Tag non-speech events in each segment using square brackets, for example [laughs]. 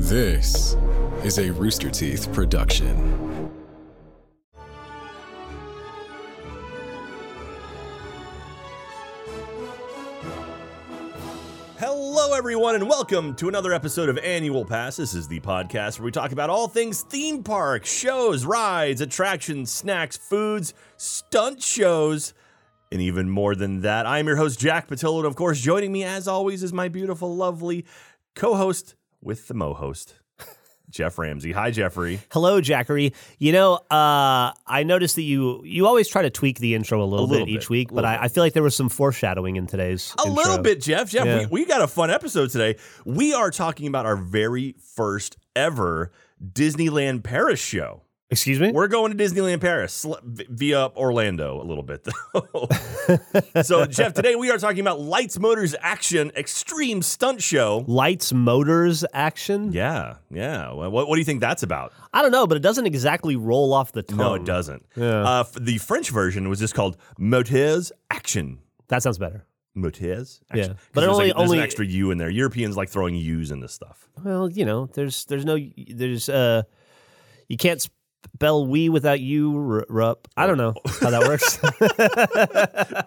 This is a Rooster Teeth production. Hello, everyone, and welcome to another episode of Annual Pass. This is the podcast where we talk about all things theme park, shows, rides, attractions, snacks, foods, stunt shows, and even more than that. I'm your host, Jack Pattillo, and of course, joining me as always is my beautiful, lovely co host with the Mo host, Jeff Ramsey. Hi, Jeffrey. Hello, Jackery. You know, uh, I noticed that you you always try to tweak the intro a little, little bit, each week, but I, I feel like there was some foreshadowing in today's. A intro. little bit, Jeff. Jeff, Yeah. we, we got a fun episode today. We are talking about our very first ever Disneyland Paris show. Excuse me. We're going to Disneyland Paris via Orlando a little bit, though. [laughs] so, Jeff, today we are talking about Lights Motors Action Extreme Stunt Show. Lights, motors, action. Yeah, yeah. What, what do you think that's about? I don't know, but it doesn't exactly roll off the tongue. No, it doesn't. Yeah. Uh, the French version was just called Moteurs Action. That sounds better. Moteurs Yeah. But there's, only- like, there's only- an extra U in there. Europeans like throwing U's in this stuff. Well, you know, there's there's no there's uh, you can't spell we without you rup. I don't know how that works. [laughs] [laughs]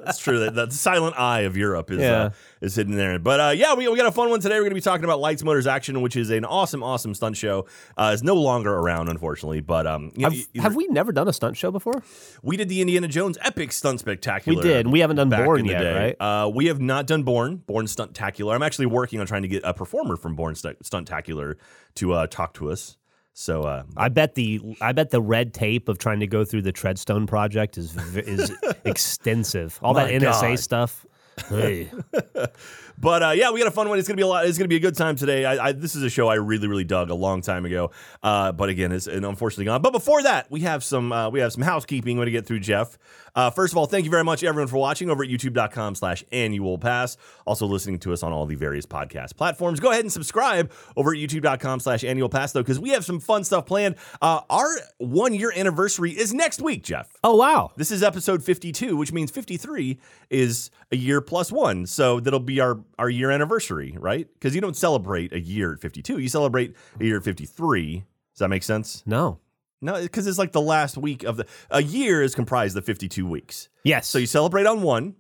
That's true. That, that silent eye of Europe is Yeah. uh, is hidden there. But uh, yeah, we, we got a fun one today. We're going to be talking about Lights Motors Action, which is an awesome, awesome stunt show. Uh, it's no longer around, unfortunately. But um, you know, have, have we never done a stunt show before? we did the Indiana Jones Epic Stunt Spectacular. We did. We haven't done back Bourne in the yet, day. right? Uh, we have not done Bourne, Bourne Stuntacular. I'm actually working on trying to get a performer from Bourne Stunt- Stuntacular to uh, talk to us. So uh, I bet the I bet the red tape of trying to go through the Treadstone project is is [laughs] extensive. All that NSA God. stuff. Hey. [laughs] But uh, yeah, we got a fun one. It's gonna be a lot. It's gonna be a good time today. I, I, this is a show I really, really dug a long time ago. Uh, but again, it's unfortunately gone. But before that, we have some uh, we have some housekeeping. We're gonna get through Jeff. Uh, first of all, thank you very much everyone for watching over at YouTube.com/slash Annual Pass. Also listening to us on all the various podcast platforms. Go ahead and subscribe over at YouTube.com/slash Annual Pass though, because we have some fun stuff planned. Uh, our one year anniversary is next week, Jeff. Oh wow. This is episode 52, which means 53 is a year plus one. So that'll be our, our year anniversary, right? Because you don't celebrate a year at 52, you celebrate a year at 53. Does that make sense? No. No, because it's like the last week of the. A year is comprised of 52 weeks. Yes. So you celebrate on one.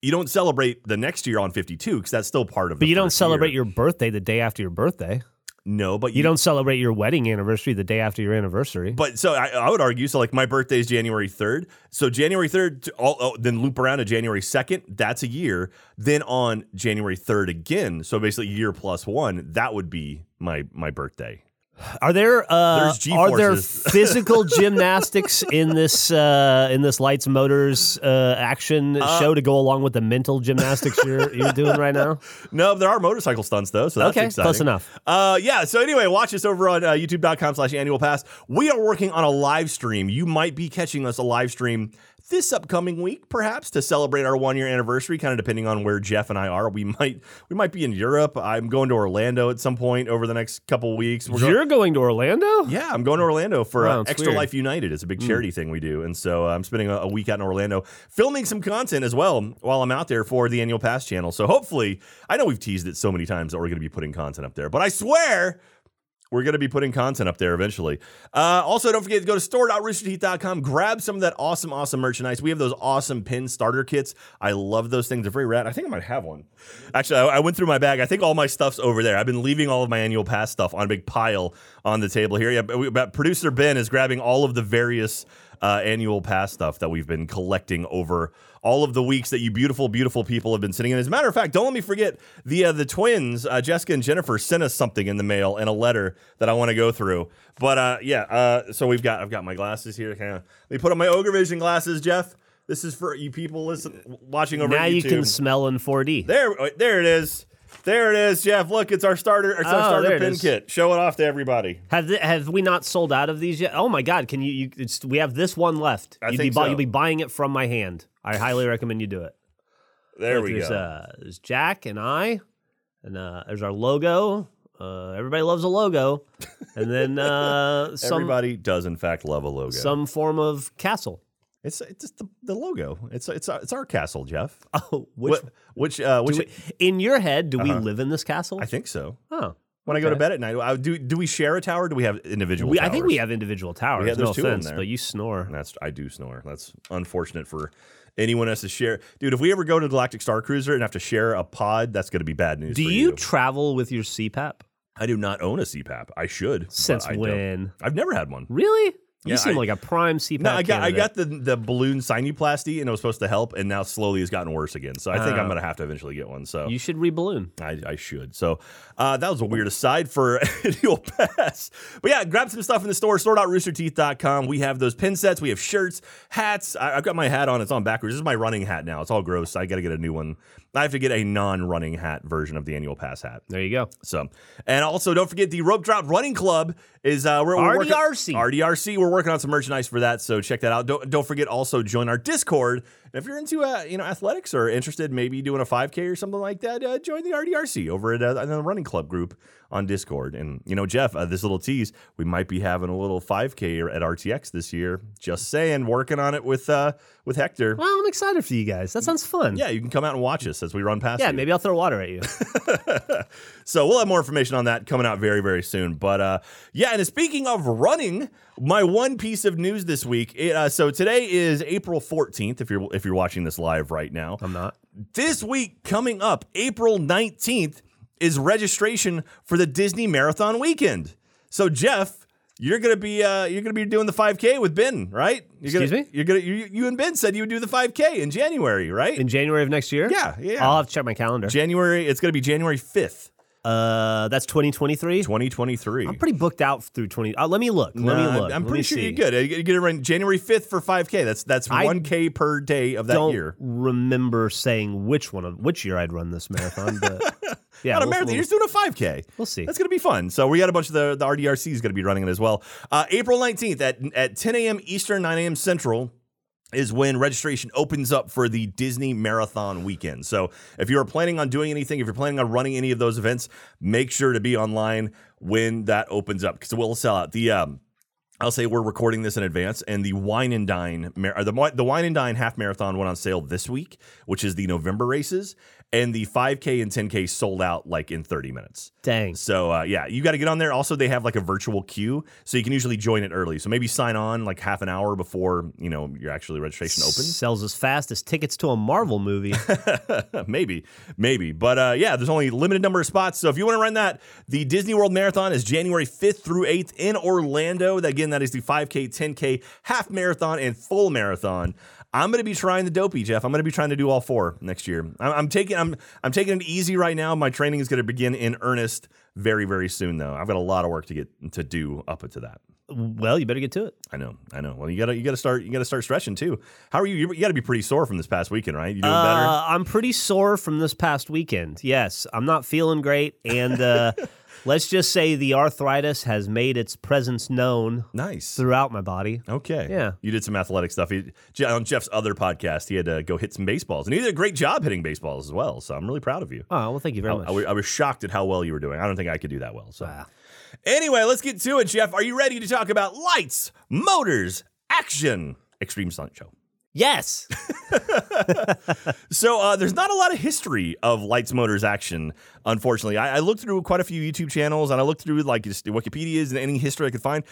You don't celebrate the next year on 52 because that's still part of the but you don't celebrate year. your birthday the day after your birthday. No, but You don't celebrate your wedding anniversary the day after your anniversary. But so I, I would argue, so like my birthday is January 3rd. So January 3rd, all, oh, then loop around to January 2nd. That's a year. Then on January 3rd again. So basically year plus one, that would be my my birthday. Are there uh, are there [laughs] physical gymnastics in this uh, in this lights motors uh, action show to go along with the mental gymnastics you're you're doing right now? [laughs] No, there are motorcycle stunts though. So that's Okay, exciting. close enough. Uh, yeah. So anyway, watch us over on uh, youtube.com slash annual pass. We are working on a live stream. You might be catching us a live stream this upcoming week, perhaps to celebrate our one year anniversary, kind of depending on where Jeff and I are. We might we might be in Europe. I'm going to Orlando at some point over the next couple weeks. We're You're going to Orlando? yeah, I'm going to Orlando for Wow, uh, Extra weird. Hmm. Life United. It's a big charity thing we do, and so uh, I'm spending a, a week out in Orlando filming some content as well while I'm out there for the Annual Pass channel. So hopefully, I know we've teased it so many times that we're going to be putting content up there, but I swear. We're going to be putting content up there eventually. Uh, also, don't forget to go to store.roosterteeth.com. Grab some of that awesome, awesome merchandise. We have those awesome pin starter kits. I love those things. They're very rad. I think I might have one. Actually, I, I went through my bag. I think all my stuff's over there. I've been leaving all of my annual pass stuff on a big pile on the table here. Yeah, we- but producer Ben is grabbing all of the various uh, annual pass stuff that we've been collecting over all of the weeks that you beautiful, beautiful people have been sitting in. As a matter of fact, don't let me forget the uh, the twins, uh, Jessica and Jennifer, sent us something in the mail and a letter that I want to go through. But uh, yeah, uh, so we've got I've got my glasses here. Kind of let me put on my Ogre Vision glasses, Jeff. This is for you people listen watching over. Now you can smell in 4D. There, uh, there it is. There it is, Jeff. Look, it's our starter. It's our Oh, starter pin kit. Show it off to everybody. Have th- have we not sold out of these yet? Oh my God! Can you? you it's, we have this one left. I you'd think be, so. You'll be buying it from my hand. I highly recommend you do it. There Look, we there's, go. Uh, there's Jack and I, and uh, there's our logo. Uh, everybody loves a logo, and then uh, [laughs] some Everybody does in fact love a logo. some form of castle. It's it's just the, the logo. It's it's our, it's our castle, Jeff. [laughs] Oh, which which uh, which we, in your head do we Uh-huh. live in this castle? I think so. oh, when I go to bed at night. Uh, Do do we share a tower? Do we have individual? We, I think we have individual towers. Yeah, there's no two offense, there. but you snore. That's I do snore. That's unfortunate for anyone else to share. Dude, if we ever go to Galactic Star Cruiser and have to share a pod, that's going to be bad news. Do for you you? travel with your CPAP? I do not own a CPAP. I should. Since I don't. when? I've never had one. Really? You Yeah, seem I- like a prime CPAP. No, I got I got the the balloon sinuplasty and it was supposed to help, and now slowly has gotten worse again. So I think I'm Oh. gonna have to eventually get one. So You should reballoon. I, I should. So uh, that was a weird aside for [laughs] annual pass. But yeah, grab some stuff in the store, store.roosterteeth.com. We have those pin sets, we have shirts, hats. I, I've got my hat on, it's on backwards. This is my running hat now. It's all gross. I got to get a new one. I have to get a non running hat version of the annual pass hat. There you go. So, and also don't forget the Rope Drop Running Club is uh, we're, we're working- RDRC. RDRC. We're working on some merchandise for that, so check that out. Don't don't forget also join our Discord. And if you're into uh, you know athletics or interested, maybe doing a 5K or something like that, uh, join the RDRC over at uh, the Running Club group on Discord. And you know, Jeff, uh, this little tease, we might be having a little 5K at RTX this year. Just saying, working on it with uh, with Hector. Well, I'm excited for you guys. That sounds fun. Yeah, you can come out and watch us as we run past. Yeah, you. maybe I'll throw water at you. [laughs] So we'll have more information on that coming out very, very soon. But uh, yeah, and speaking of running, my one piece of news this week. It, uh, so today is April 14th. If you're if you're watching this live right now, I'm not. this week coming up, April 19th, is registration for the Disney Marathon weekend. So Jeff. You're gonna be uh, you're gonna be doing the 5K with Ben, right? You're Excuse gonna, me? You're gonna you, you and Ben said you would do the 5K in January, right? In January of next year? yeah, yeah. I'll have to check my calendar. January. It's gonna be January 5th, Uh, that's 2023. 2023. I'm pretty booked out through 20. Uh, let me look. Let Nah, me look. I'm Let pretty sure see. you're good. You get it right January 5th for 5K. That's that's I 1K per day of that Don't year. remember saying which one of which year I'd run this marathon, but [laughs] yeah, Not a we'll- marathon. we'll- You're just doing a 5K. We'll see. That's going to be fun. So we got a bunch of the, the RDRCs going to be running it as well. Uh, April 19th at, at 10 a.m. Eastern, 9 a.m. Central is when registration opens up for the Disney Marathon weekend. So if you are planning on doing anything, if you're planning on running any of those events, make sure to be online when that opens up because it will sell out. The um, I'll say we're recording this in advance, and the Wine and Dine, the the Wine and Dine half marathon went on sale this week, which is the November races, and the 5K and 10K sold out like in 30 minutes. Dang. So uh, yeah, you got to get on there. Also, they have like a virtual queue, so you can usually join it early. So maybe sign on like half an hour before you know your actually registration opens. Sells as fast as tickets to a Marvel movie. [laughs] maybe, maybe. But uh, yeah, there's only a limited number of spots. So if you want to run that, the Disney World Marathon is January 5th through 8th in Orlando. That, again, that is the 5K, 10K, half marathon, and full marathon. I'm going to be trying the dopey, Jeff. I'm going to be trying to do all four next year. I'm, I'm taking I'm I'm taking it easy right now. My training is going to begin in earnest very very soon, though. I've got a lot of work to get to do up to that. well, you better get to it. I know, I know. Well, you gotta you gotta start you gotta start stretching too. How are you? You, you got to be pretty sore from this past weekend, right? You doing better? Uh, I'm pretty sore from this past weekend. Yes, I'm not feeling great, and uh, [laughs] let's just say the arthritis has made its presence known Nice. throughout my body. Okay. Yeah. You did some athletic stuff. He, on Jeff's other podcast, he had to go hit some baseballs, and he did a great job hitting baseballs as well. So I'm really proud of you. Oh well, thank you very I, much. I was- I was shocked at how well you were doing. I don't think I could do that well. So Wow. anyway, let's get to it, Jeff. Are you ready to talk about lights, motors, action, extreme stunt show? Yes. [laughs] So uh, there's not a lot of history of lights, motors, action. Unfortunately, I, I looked through quite a few YouTube channels and I looked through like just Wikipedia's and any history I could find.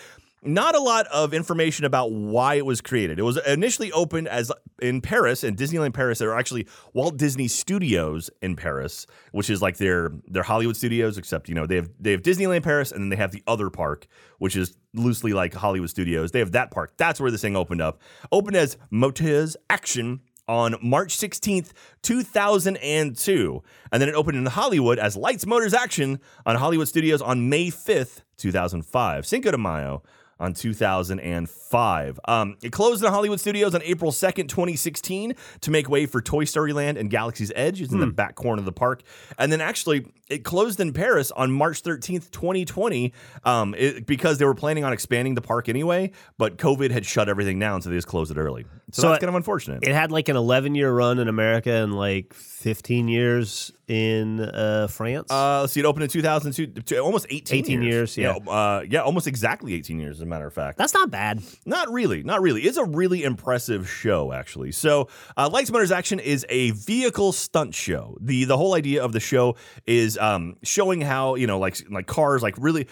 Not a lot of information about why it was created. It was initially opened as in Paris, in Disneyland Paris. There are actually Walt Disney Studios in Paris, which is like their their Hollywood studios, except you know they have they have Disneyland Paris and then they have the other park, which is loosely like Hollywood Studios. They have that park. That's where this thing opened up. Opened as Moteurs Action on March 16th, 2002. And then it opened in Hollywood as Lights Motors Action on Hollywood Studios on May 5th, 2005. Cinco de Mayo on 2005. Um, it closed in Hollywood Studios on April 2nd, 2016 to make way for Toy Story Land and Galaxy's Edge. It's in the back corner of the park. And then actually, it closed in Paris on March 13th, 2020 um, it- because they were planning on expanding the park anyway, but COVID had shut everything down, so they just closed it early. So, So that's it- kind of unfortunate. It had like an 11 year run in America and like 15 years in uh, France. Uh, let's see. It opened in 2002, almost 18, 18 years, yeah. uh, yeah, almost exactly 18 years, matter of fact. That's not bad. Not really, not really. It's a really impressive show, actually. So, uh, Lights Motors Action is a vehicle stunt show. the The whole idea of the show is um, showing how you know, like like cars, like really.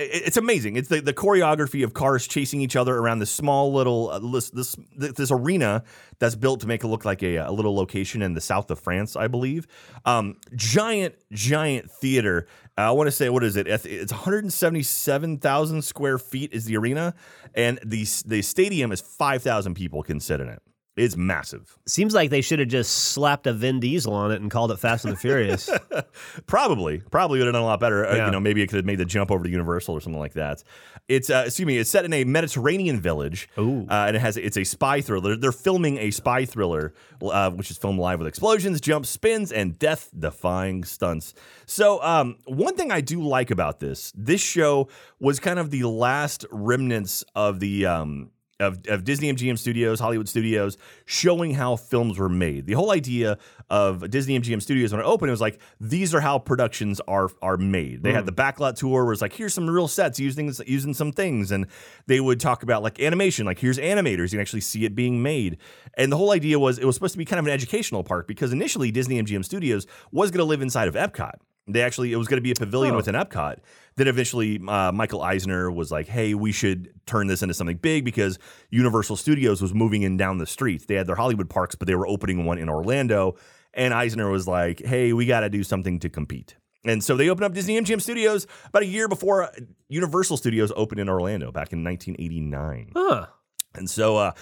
It- It's amazing. It's the, the choreography of cars chasing each other around this small little uh, this, this this arena that's built to make it look like a, a little location in the south of France, I believe. Um, giant, giant theater. Uh, I want to say, what is it? It's 177,000 square feet is the arena, and the the stadium is 5,000 people can sit in it. It's massive. Seems like they should have just slapped a Vin Diesel on it and called it Fast and the Furious. [laughs] Probably, probably would have done a lot better. Uh, Yeah. you know, maybe it could have made the jump over to Universal or something like that. It's uh, excuse me, it's set in a Mediterranean village, uh, and it has it's a spy thriller. They're filming a spy thriller, uh, which is filmed live with explosions, jumps, spins, and death-defying stunts. So, um, one thing I do like about this, this show was kind of the last remnants of the. Um, of, of Disney MGM Studios, Hollywood Studios, showing how films were made. The whole idea of Disney MGM Studios when it opened, it was like these are how productions are are made. They had mm. the backlot tour, where it's like here's some real sets using using some things, and they would talk about like animation, like here's animators, you can actually see it being made. And the whole idea was it was supposed to be kind of an educational park because initially Disney MGM Studios was going to live inside of Epcot. They actually, it was going to be a pavilion Oh. within Epcot. Then eventually, uh, Michael Eisner was like, hey, we should turn this into something big because Universal Studios was moving in down the street. They had their Hollywood parks, but they were opening one in Orlando. And Eisner was like, hey, we got to do something to compete. And so they opened up Disney MGM Studios about a year before uh, Universal Studios opened in Orlando back in 1989. huh. And so uh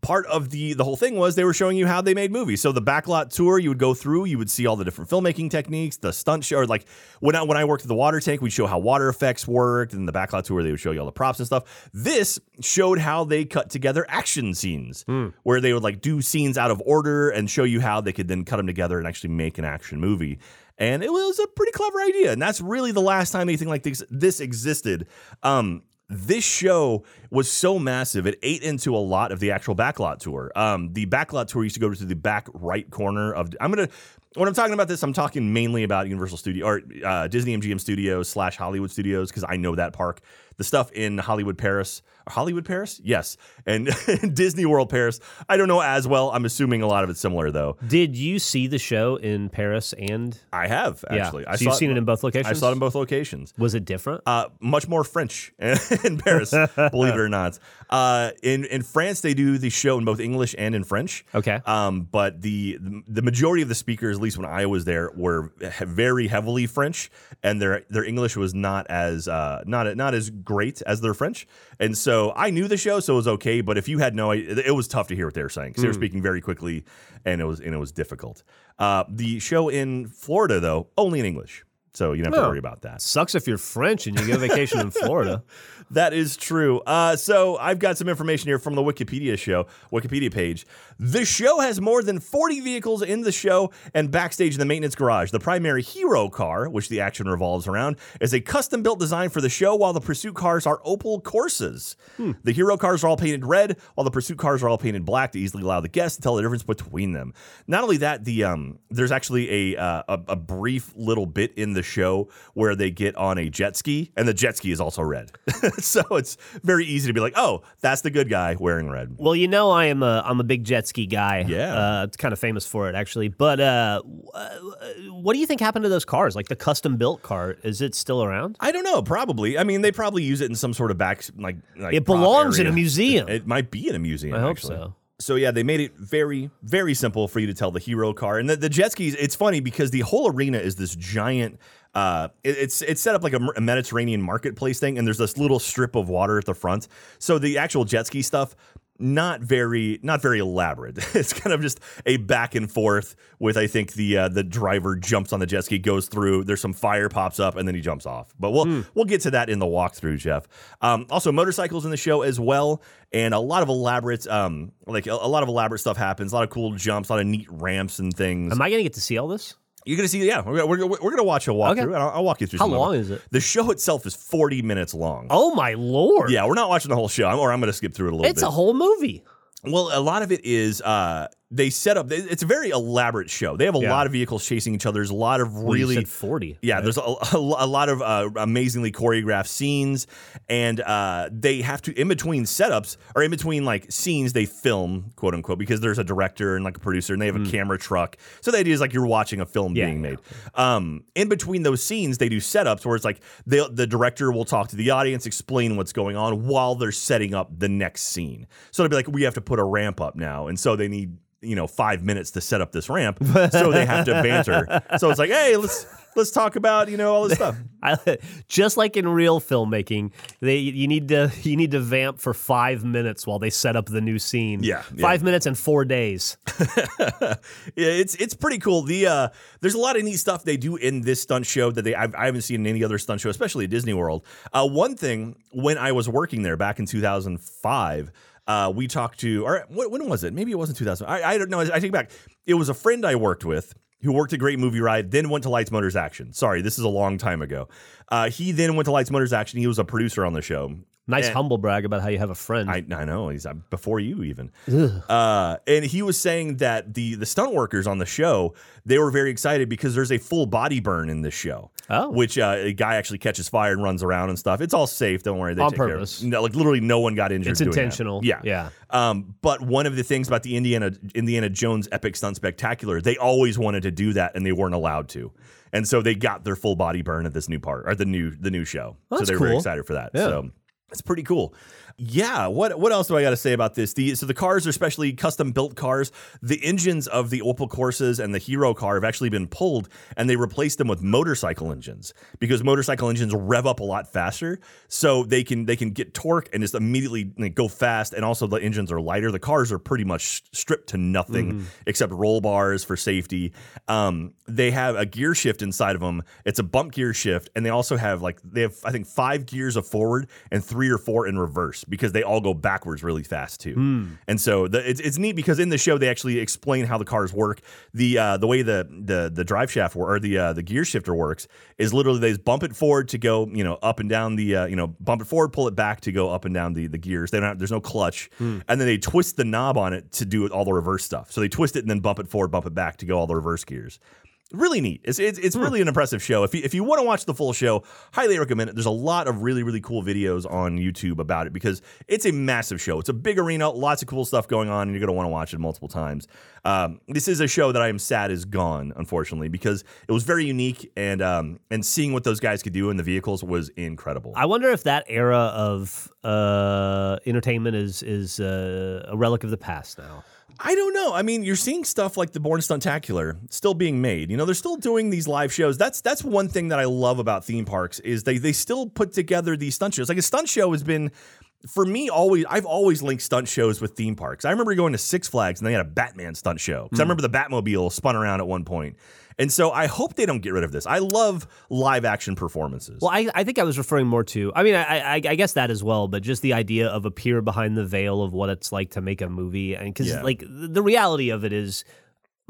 part of the the whole thing was they were showing you how they made movies. So the backlot tour you would go through, you would see all the different filmmaking techniques, the stunt show, or like when I when I worked at the water tank, we'd show how water effects worked, and the backlot tour they would show you all the props and stuff. This showed how they cut together action scenes where they would like do scenes out of order and show you how they could then cut them together and actually make an action movie. And it was a pretty clever idea. And that's really the last time anything like this, this existed. Um, this show was so massive it ate into a lot of the actual backlot tour. Um, the backlot tour used to go to the back right corner of i'm gonna when i'm talking about this i'm talking mainly about universal studio or uh, disney mgm studios slash hollywood studios because i know that park the stuff in hollywood paris hollywood paris yes and [laughs] disney world paris i don't know as well i'm assuming a lot of it's similar though Did you see the show in Paris and i have actually yeah? i so you've seen it in both locations? i saw it in both locations Was it different? uh, much more French [laughs] in Paris, [laughs] believe it or not. Uh, in in France, they do the show in both English and in French. Okay. Um, but the the majority of the speakers, at least when I was there, were very heavily French, and their their English was not as uh, not not as great as their French. And so I knew the show, so it was okay. But if you had no, it it was tough to hear what they were saying because they were speaking very quickly, and it was and it was difficult. Uh, the show in Florida, though, only in English. So you don't have to Oh. worry about that. Sucks if you're French and you go vacation in Florida. [laughs] That is true. Uh, so I've got some information here from the Wikipedia show, Wikipedia page. The show has more than 40 vehicles in the show and backstage in the maintenance garage. The primary hero car, which the action revolves around, is a custom-built design for the show, while the pursuit cars are Opel Corsas. The hero cars are all painted red, while the pursuit cars are all painted black to easily allow the guests to tell the difference between them. Not only that, the um, there's actually a, uh, a a brief little bit in the show where they get on a jet ski, and the jet ski is also red. [laughs] [laughs] so it's very easy to be like, oh, that's the good guy wearing red. Well, you know I am a I'm a big jet ski guy. Yeah. uh, it's kind of famous for it actually. But uh, uh, what do you think happened to those cars? Like the custom built car, is it still around? I don't know. Probably. I mean, they probably use it in some sort of back like. like It belongs in a museum. It might be in a museum. I hope actually. so. So yeah, they made it very, very simple for you to tell the hero car. And the, the jet skis, it's funny because the whole arena is this giant. Uh, it- it's it's set up like a, a Mediterranean marketplace thing, and there's this little strip of water at the front. So the actual jet ski stuff, not very, not very elaborate. [laughs] it's kind of just a back and forth with I think the uh, the driver jumps on the jet ski, goes through. There's some fire pops up, and then he jumps off. But we'll we'll get to that in the walkthrough, Jeff. Um, also, motorcycles in the show as well, and a lot of elaborate, um, like a, a lot of elaborate stuff happens. A lot of cool jumps, a lot of neat ramps and things. Am I going to get to see all this? You're gonna see, yeah, we're, we're, we're gonna watch a walkthrough, Okay. and I'll, I'll walk you through. How some of long is it? The show itself is 40 minutes long. Oh my lord! Yeah, we're not watching the whole show, or I'm gonna skip through it a little bit. it's bit. a whole movie. Well, a lot of it is uh they set up. It's a very elaborate show. They have a Yeah. lot of vehicles chasing each other. There's a lot of Well, you really said 40. yeah, there's a, a, a lot of uh, amazingly choreographed scenes, and uh, they have to in between setups or in between like scenes they film quote unquote because there's a director and like a producer and they have a camera truck. So the idea is like you're watching a film Mm. Yeah, being yeah. made. Um, in between those scenes, they do setups where it's like the the director will talk to the audience, explain what's going on while they're setting up the next scene. So it'll be like we have to put a ramp up now, and so they need you know five minutes to set up this ramp, [laughs] so they have to banter. So it's like, hey, let's let's talk about you know all this stuff. [laughs] I, just like in real filmmaking, they you need to you need to vamp for five minutes while they set up the new scene. Yeah, yeah. five minutes and four days. [laughs] yeah, it's it's pretty cool. The uh, there's a lot of neat stuff they do in this stunt show that they I've, I haven't seen in any other stunt show, especially at Disney World. Uh, one thing when I was working there back in 2005. Uh, we talked to, or when, was it? Maybe it wasn't 2000. I, I don't know. I take it back. It was a friend I worked with who worked at Great Movie Ride, then went to Lights Motors Action. Sorry, this is a long time ago. Uh, he then went to Lights Motors Action. He was a producer on the show. Nice And- humble brag about how you have a friend. I, I know he's uh, before you even. Uh, and he was saying that the the stunt workers on the show they were very excited because there's a full body burn in this show. Oh. which uh, a guy actually catches fire and runs around and stuff. It's all safe. Don't worry. They On take care of purpose. No, like literally, no one got injured. It's doing that. intentional. Yeah, Yeah. Um, but one of the things about the Indiana Indiana Jones Epic Stunt Spectacular, they always wanted to do that and they weren't allowed to. And so they got their full body burn at this new part or the new the new show. so That's they're very cool. excited for that. Yeah. So it's pretty cool. Yeah. What what else do I got to say about this? The so the cars are specially custom built cars. The engines of the Opel Corsas and the Hero car have actually been pulled, and they replaced them with motorcycle engines because motorcycle engines rev up a lot faster, so they can they can get torque and just immediately like, go fast. And also the engines are lighter. The cars are pretty much stripped to nothing except roll bars for safety. Um, they have a gear shift inside of them. It's a bump gear shift, and they also have like they have I think five gears of forward and three or four in reverse because they all go backwards really fast too. And so the, it's, it's neat because in the show they actually explain how the cars work. The uh, the way the the the drive shaft wor- or the uh, the gear shifter works is literally they just bump it forward to go you know up and down the uh, you know bump it forward, pull it back to go up and down the the gears. They don't have, there's no clutch, and then they twist the knob on it to do all the reverse stuff. So they twist it and then bump it forward, bump it back to go all the reverse gears really neat. It's it's, it's really an impressive show. If you, if you want to watch the full show, highly recommend it. There's a lot of really really cool videos on YouTube about it because it's a massive show. It's a big arena, lots of cool stuff going on, and you're going to want to watch it multiple times. Um, this is a show that I am sad is gone, unfortunately, because it was very unique and um, and seeing what those guys could do in the vehicles was incredible. I wonder if that era of uh, entertainment is is uh, a relic of the past now. I don't know. I mean, you're seeing stuff like the Bourne Stuntacular still being made. You know, they're still doing these live shows. That's that's one thing that I love about theme parks is they they still put together these stunt shows. Like a stunt show has been for me always I've always linked stunt shows with theme parks. I remember going to Six Flags and they had a Batman stunt show because I hmm. remember the Batmobile spun around at one point. And so I hope they don't get rid of this. I love live action performances. Well, I, I think I was referring more to. I mean, I, I, I guess that as well, but just the idea of a peer behind the veil of what it's like to make a movie, and because Yeah. like the reality of it is,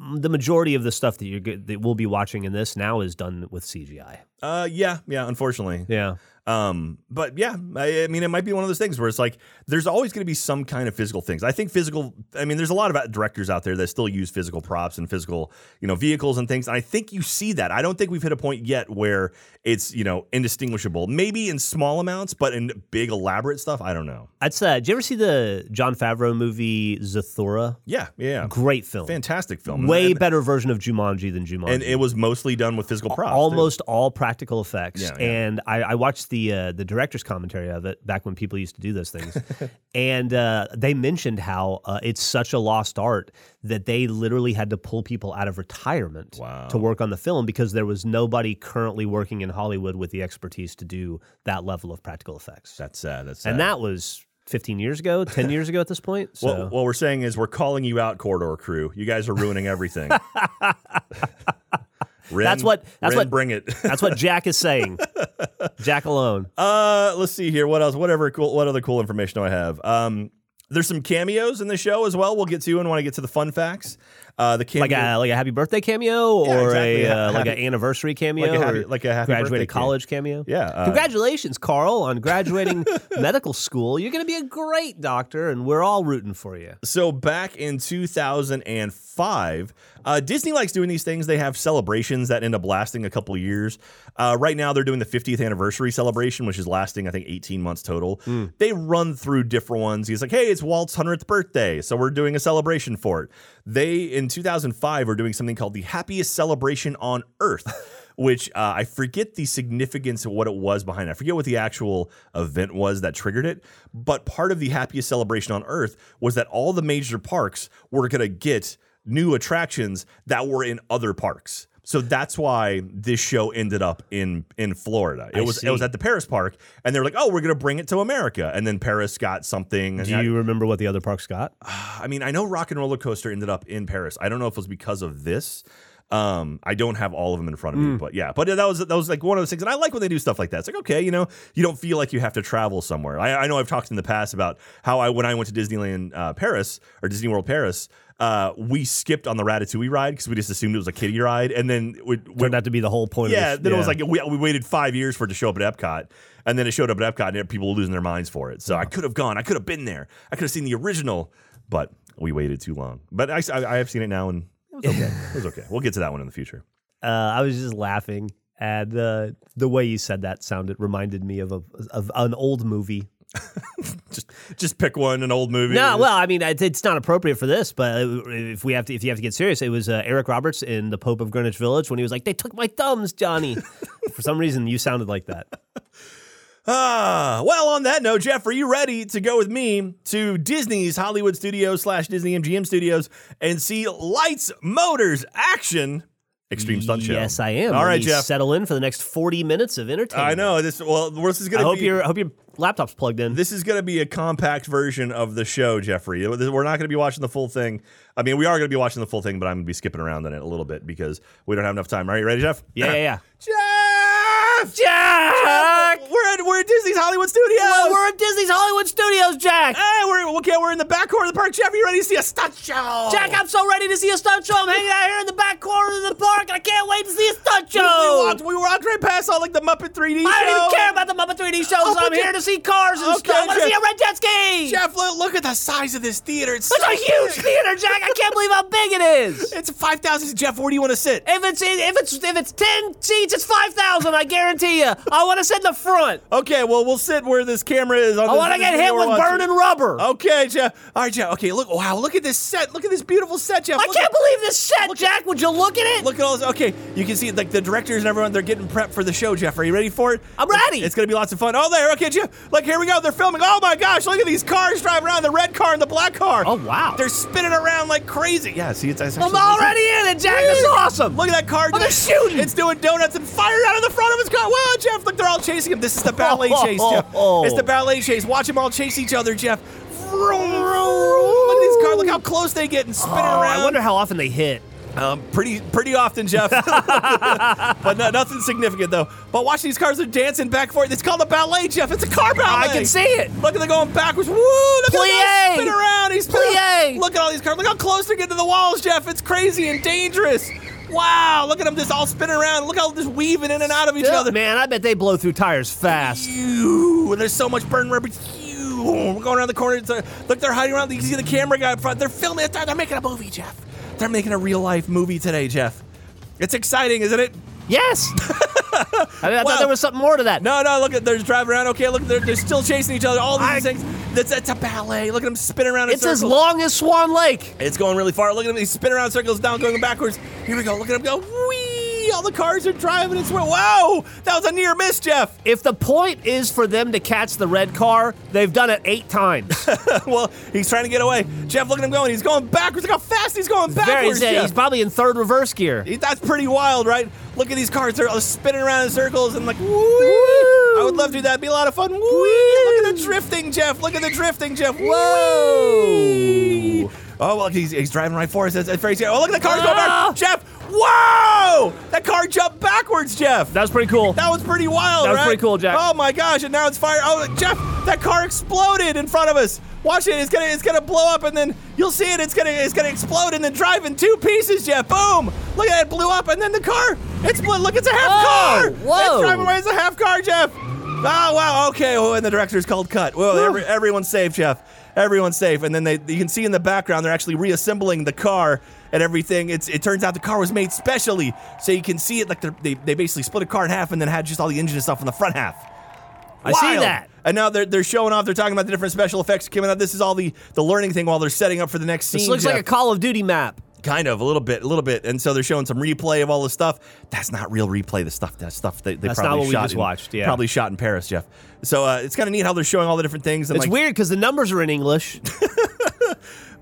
mm, the majority of the stuff that you're that we'll be watching in this now is done with CGI. Uh, yeah, yeah. Unfortunately, Yeah. Um, but yeah, I, I mean, it might be one of those things where it's like there's always going to be some kind of physical things. I think physical. I mean, there's a lot of directors out there that still use physical props and physical, you know, vehicles and things. And I think you see that. I don't think we've hit a point yet where it's you know indistinguishable. Maybe in small amounts, but in big elaborate stuff, I don't know. That's uh, did you ever see the Jon Favreau movie Zathura? Yeah, yeah, Great film. fantastic film. Way and, better version of Jumanji than Jumanji. and it was mostly done with physical props. too. almost all practical effects. Yeah, yeah. And I, I watched the uh, the director's commentary of it back when people used to do those things, [laughs] and uh, they mentioned how uh, it's such a lost art that they literally had to pull people out of retirement Wow. to work on the film because there was nobody currently working in Hollywood with the expertise to do that level of practical effects. That's sad. That's sad. and that was 15 years ago, 10 [laughs] years ago at this point. So What, what we're saying is we're calling you out, Corridor Crew. You guys are ruining everything. [laughs] Ren, That's what- that's Ren, what- bring it. that's what Jack is saying. [laughs] Jack alone. uh, let's see here. What else? Whatever cool. What other cool information do I have? Um, There's some cameos in the show as well. We'll get to and when I get to the fun facts. Uh, the cameo, Like a like a happy birthday cameo Yeah, or exactly. a Ha- uh, like an anniversary cameo like a happy- like a happy graduated birthday cameo. college cameo. Yeah, uh, Congratulations, Carl, on graduating [laughs] medical school. You're going to be a great doctor, and we're all rooting for you. So back in 2005, uh, Disney likes doing these things. They have celebrations that end up lasting a couple years. Uh, right now, they're doing the 50th anniversary celebration, which is lasting, I think, 18 months total. They run through different ones. He's like, "Hey, it's Walt's 100th birthday, so we're doing a celebration for it." They in 2005 are doing something called the Happiest Celebration on Earth. [laughs] Which uh, I forget the significance of what it was behind. it. I forget what the actual event was that triggered it. But part of the happiest celebration on Earth was that all the major parks were going to get new attractions that were in other parks. So that's why this show ended up in in Florida. It I was it was at the Paris park, and they're like, "Oh, we're going to bring it to America." And then Paris got something. Do you remember what the other parks got? [sighs] I mean, I know Rock and Roller Coaster ended up in Paris. I don't know if it was because of this. Um, I don't have all of them in front of me, but yeah, but that was that was like one of those things, and I like when they do stuff like that. It's like okay, you know, you don't feel like you have to travel somewhere. I, I know I've talked in the past about how I when I went to Disneyland uh, Paris or Disney World Paris, uh, we skipped on the Ratatouille ride because we just assumed it was a kiddie ride, and then we, we Turned out to be the whole point. yeah, of the, then it was like we, we waited five years for it to show up at Epcot, and then it showed up at Epcot, and people were losing their minds for it. So I could have gone, I could have been there, I could have seen the original, but we waited too long. But I, I, I have seen it now, and it was okay. it was okay. We'll get to that one in the future. uh, I was just laughing, and uh, the way you said that sounded reminded me of a of an old movie. [laughs] Just just pick one, an old movie. No, well, I mean, it- it's not appropriate for this, but if we have to, if you have to get serious, it was uh, Eric Roberts in The Pope of Greenwich Village when he was like, "They took my thumbs, Johnny." [laughs] for some reason, you sounded like that. [laughs] Ah, well, on that note, Jeff, are you ready to go with me to Disney's Hollywood Studios slash Disney MGM Studios and see Lights, Motors, Action, Extreme Stunt Show? Yes, I am. All right, Jeff. Settle in for the next forty minutes of entertainment. I know this. Well, this is I gonna. hope be, your I hope your laptop's plugged in. This is going to be a compact version of the show, Jeffrey. We're not going to be watching the full thing. I mean, we are going to be watching the full thing, but I'm going to be skipping around on it a little bit because we don't have enough time. Are you ready, Jeff? yeah, yeah, yeah. [laughs] Jeff! Jack, We're at, we're at Disney's Hollywood Studios. Well, we're at Disney's Hollywood Studios, Jack. Hey, we're okay. We're in the back corner of the park. Jeff, are you ready to see a stunt show? Jack, I'm so ready to see a stunt show. I'm hanging out here in the back corner of the park, and I can't wait to see a stunt show. We walked, we walked right past all like the Muppet 3D show. I don't even care about the Muppet 3D shows. Oh, I'm here to see cars and Okay, stuff. I want to see a red jet ski. Jeff, look, look at the size of this theater. It's, It's so a huge theater, Jack. I can't believe how big it is. [laughs] It's 5,000. Jeff, where do you want to sit? If it's if it's if it's ten seats, it's five thousand. I guarantee you. I want to sit in the front. Okay, well, we'll sit where this camera is. On I want to get hit with burning rubber. Okay, Jeff. All right, Jeff. Okay, look. Wow, look at this set. Look at this beautiful set, Jeff. I Look can't at, believe this set, Jack. Would you look at it? Look at all this. Okay, you can see like the directors and everyone. They're getting prepped for the show. Jeff, are you ready for it? I'm ready. It's gonna be lots of fun. Oh, there. Okay, Jeff. Like here we go. They're filming. Oh my gosh! Look at these cars driving around. The red car and the black car. Oh, wow. They're spinning around like crazy. Yeah. See, it's. it's I'm already in it, Jack. This is awesome. Look at that car. Oh, they're shooting. It's doing donuts and fire out of the front of his car. Wow, Jeff, look, they're all chasing him. This is the ballet [laughs] chase, Jeff. It's the ballet chase. Watch them all chase each other, Jeff. Vroom, vroom. Look at these cars. Look how close they get and spin Oh, around. I wonder how often they hit. Um, pretty, pretty often, Jeff. [laughs] but no, nothing significant though. But watch these cars are dancing back and forth. It's called a ballet, Jeff. It's a car ballet. I can see it. Look at them going backwards. Woo! Look at them spin around. He's spinning. Plie. Look at all these cars. Look how close they get to the walls, Jeff. It's crazy and dangerous. Wow! Look at them just all spinning around. Look how just weaving in and out of each Yeah, other. man, I bet they blow through tires fast. Phew, and there's so much burn rubber. Phew, We're going around the corner. It's, look, they're hiding around. You can see the camera guy in front. They're filming it. They're, they're making a movie, Jeff. They're making a real life movie today, Jeff. It's exciting, isn't it? Yes. [laughs] I, mean, I Well- thought there was something more to that. No, no. Look at they're driving around. Okay, look, they're, they're still chasing each other. All these I- things. That's it's a ballet. Look at them spinning around. In circles. It's as long as Swan Lake. It's going really far. Look at them. They spin around in circles, down, going backwards. Here we go. Look at them go. Whee! All the cars are driving. It's wow. That was a near miss, Jeff. If the point is for them to catch the red car, they've done it eight times. [laughs] well, he's trying to get away. Jeff, look at him going. He's going backwards. Look how fast he's going Very, backwards. he's, Jeff. he's probably in third reverse gear. That's pretty wild, right? Look at these cars. They're all spinning around in circles and like, woo! I would love to do that. It'd be a lot of fun. Woo! Look at the drifting, Jeff. Look at the drifting, Jeff. Whoa! Whee! Oh, well, he's, he's driving right for us. That's, that's very scary. Oh, look at the car's going Ah! back. Jeff, whoa! That car jumped backwards, Jeff. That was pretty cool. That was pretty wild, That was right? pretty cool, Jack. Oh my gosh! And now it's fire. Oh, Jeff, that car exploded in front of us. Watch it. It's gonna, it's gonna blow up, and then you'll see it. It's gonna, it's gonna explode, and then drive in two pieces, Jeff. Boom! Look at that, it blew up, and then the car, it's split. Look, it's a half Oh, car. whoa. It's driving away as a half car, Jeff. Oh wow. Okay. Oh, and the director's called cut. Well, every, everyone's safe, Jeff. Everyone's safe. And then they, you can see in the background, they're actually reassembling the car and everything. It's, it turns out the car was made specially, so you can see it like they they basically split a car in half and then had just all the engine and stuff in the front half. I see that. And now they're, they're showing off. They're talking about the different special effects coming out. This is all the the learning thing while they're setting up for the next scene. This looks like a Call of Duty map. Kind of a little bit, a little bit. And so they're showing some replay of all the stuff. That's not real replay. The stuff, that stuff they, they That's probably not what we shot just in- watched, yeah. probably shot in Paris, Jeff. So uh, it's kind of neat how they're showing all the different things. And It's like, weird because the numbers are in English. [laughs]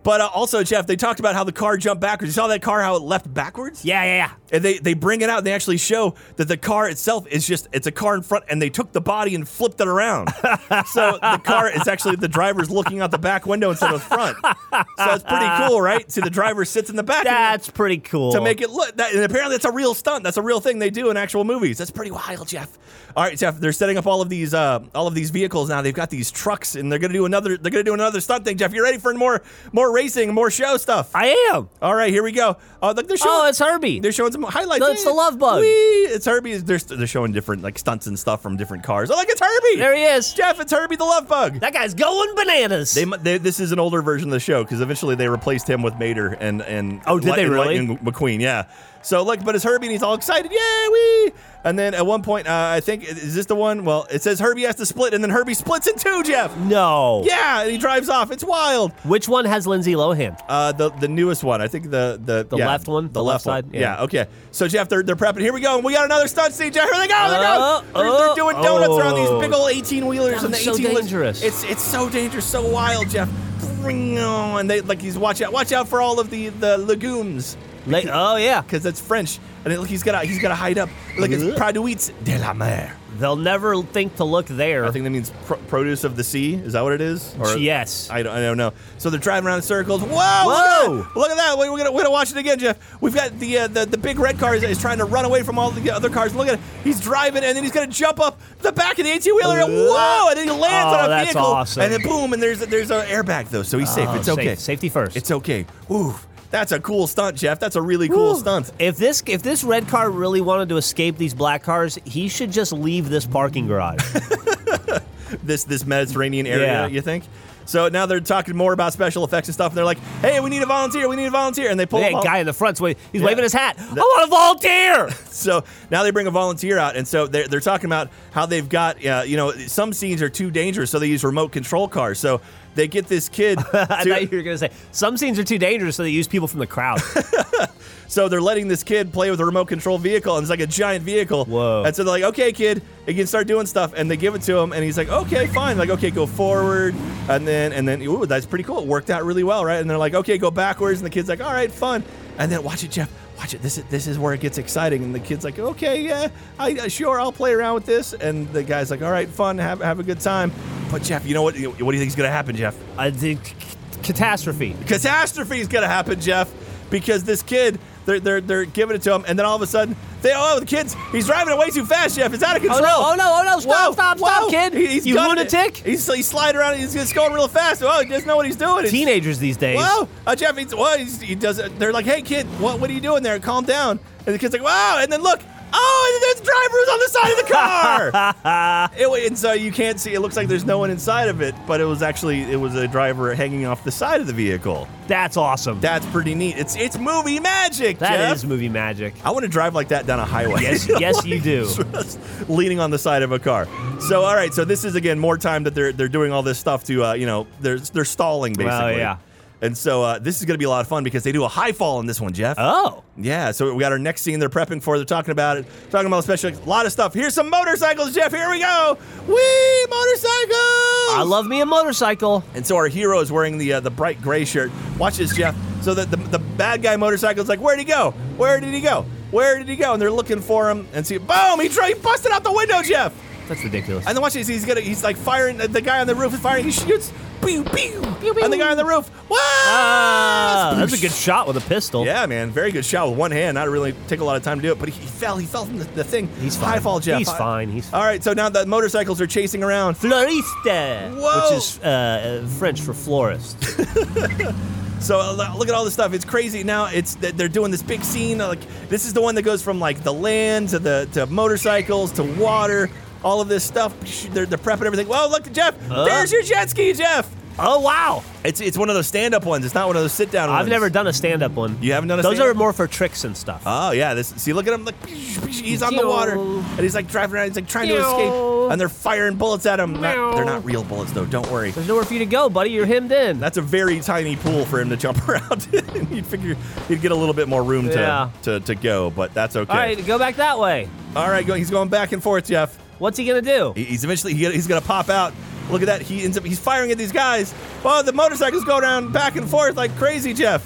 But uh, also, Jeff, they talked about how the car jumped backwards. You saw that car how it left backwards? yeah, yeah, yeah. And they, they bring it out and they actually show that the car itself is just it's a car in front and they took the body and flipped it around. [laughs] so the car is actually the driver's looking out the back window instead of the front. So it's pretty cool, right? See, the driver sits in the back That's pretty cool. to make it look that and apparently that's a real stunt. That's a real thing they do in actual movies. That's pretty wild, Jeff. All right, Jeff, they're setting up all of these uh, all of these vehicles now. They've got these trucks and they're gonna do another they're gonna do another stunt thing. Jeff, you ready for more more racing, more show stuff? I am. all right, here we go. Uh, oh, look, they're showing Oh, it's Herbie. they're showing some highlights. No, it's the love bug. Whee! It's Herbie. They're, they're showing different like stunts and stuff from different cars. Oh, look, it's Herbie. There he is. Jeff, it's Herbie the Love Bug. That guy's going bananas. They, they, this is an older version of the show because eventually they replaced him with Mater and and Oh, did they really? Lightning McQueen, yeah. So look, but it's Herbie and he's all excited, yay, wee! And then at one point, uh, I think is this the one? Well, it says Herbie has to split, and then Herbie splits in two, Jeff. no. Yeah, and he drives off. It's wild. Which one has Lindsay Lohan? Uh, the the newest one, I think the the The yeah, left one? the, The left, left one. side? Yeah. Yeah. Okay. So Jeff, they're they're prepping. Here we go. We got another stunt scene. Jeff, here they go. They Oh, go. They're, they're oh, doing donuts around these oh. big old eighteen wheelers and the so eighteen dangerous. It's it's so dangerous, so wild, Jeff. And they like he's watch out, watch out for all of the the legumes. La- oh yeah. Because that's French, and it, he's got he's got to hide up. Look, it's produits de la mer. They'll never think to look there. I think that means pr- produce of the sea. Is that what it is? Or yes. I don't, I don't know. So they're driving around in circles. Whoa! Whoa! Look at that! Look at that. We're gonna, we're gonna watch it again, Jeff. We've got the uh, the, the big red car is, is trying to run away from all the other cars. Look at it. He's driving, and then he's gonna jump up the back of the 18 wheeler. and Whoa! And then he lands Oh, on a that's vehicle. awesome. And then boom! And there's there's an airbag though, so he's safe. Oh, It's safe- okay. Safety first. It's okay. Oof. That's a cool stunt, Jeff. That's a really cool Whew. stunt. If this if this red car really wanted to escape these black cars, he should just leave this parking garage. [laughs] this this Mediterranean area, Yeah. you think? So now they're talking more about special effects and stuff, and they're like, "Hey, we need a volunteer. We need a volunteer." And they pull. a that vol- guy in the front. waving. He's Yeah. waving his hat. I want a volunteer. [laughs] So now they bring a volunteer out, and so they're, they're talking about how they've got, uh, you know, some scenes are too dangerous, so they use remote control cars. So they get this kid. [laughs] I to- thought you were going to say some scenes are too dangerous, so they use people from the crowd. [laughs] so they're letting this kid play with a remote control vehicle, and it's like a giant vehicle. Whoa. And so they're like, "Okay, kid, you can start doing stuff," and they give it to him, and he's like, "Okay, fine." Like, "Okay, go forward," and then and then, ooh, that's pretty cool. It worked out really well, right? And they're like, "Okay, go backwards," and the kid's like, "All right, fun." And then watch it, Jeff. Watch it. This is this is where it gets exciting. And the kid's like, "Okay, yeah, I sure I'll play around with this." And the guy's like, "All right, fun. Have have a good time." But Jeff, you know what? What do you think is gonna happen, Jeff? I think catastrophe. catastrophe is gonna happen, Jeff, because this kid, they're they're they're giving it to him, and then all of a sudden, they oh the kid's he's driving it way too fast, Jeff. It's out of Oh control. no! Oh no! Oh no! Stop! Whoa, stop! whoa. Stop, kid! He- he's you gunning it. lunatic! He's he's sliding around. He's just going real fast. Oh, he doesn't know what he's doing. It's- Teenagers these days. Whoa, uh, Jeff, he's, well, he's, he does. It. They're like, hey kid, what what are you doing there? Calm down. And the kid's like, wow. And then look. Oh, and there's drivers on the side of the car. [laughs] It- and so you can't see. It looks like there's no one inside of it, but it was actually it was a driver hanging off the side of the vehicle. That's awesome. That's pretty neat. It's it's movie magic. That is Jeff. movie magic. I want to drive like that down a highway. Yes, [laughs] yes, you do. [laughs] Leaning on the side of a car. So all right, so this is again more time that they're they're doing all this stuff to uh, you know they're they're stalling basically. Well, yeah. And so uh, this is going to be a lot of fun because they do a high fall in this one, Jeff. Oh, Yeah, so we got our next scene they're prepping for. They're talking about it, talking about special, a lot of stuff. Here's some motorcycles, Jeff. Here we go. Whee, motorcycles! I love me a motorcycle. And so our hero is wearing the uh, the bright gray shirt. Watch this, Jeff. So that the, the bad guy motorcycle is like, where'd he go? Where did he go? Where did he go? And they're looking for him and see, boom! He, tra- he busted out the window, Jeff. That's ridiculous. And then watch this. He's gonna. He's like firing. The guy on the roof is firing. He shoots. Pew pew. pew, pew. And the guy on the roof. Wow. Ah, that's a good shot with a pistol. Yeah, man, very good shot with one hand. Not really take a lot of time to do it, but he, he fell. He fell from the, the thing. He's fine. High fine. fall, Jeff. He's Hi- fine. He's All right, so now the motorcycles are chasing around. Florista, Whoa. which is uh, uh, French for florist. [laughs] So uh, look at all this stuff. It's crazy. Now it's they're doing this big scene. Like this is the one that goes from like the land to the to motorcycles to water. All of this stuff. They're, they're prepping everything. Well, look, Jeff. Uh. There's your jet ski, Jeff. oh wow! It's it's one of those stand up ones. It's not one of those sit down ones. I've never done a stand-up one. You haven't done a Those stand-up? are more for tricks and stuff. Oh yeah, this see look at him like he's on the water and he's like driving around, he's like trying to escape and they're firing bullets at him. Not- they're not real bullets though, don't worry. There's nowhere for you to go, buddy. You're hemmed in. That's a very tiny pool for him to jump [laughs] around. in. You'd figure he'd get a little bit more room to, Yeah. to, to go, but that's okay. All right, go back that way. All right, go, he's going back and forth, Jeff. What's he gonna do? He's eventually he, he's gonna pop out. Look at that. He ends up he's firing at these guys. Oh, the motorcycles go down back and forth like crazy, Jeff.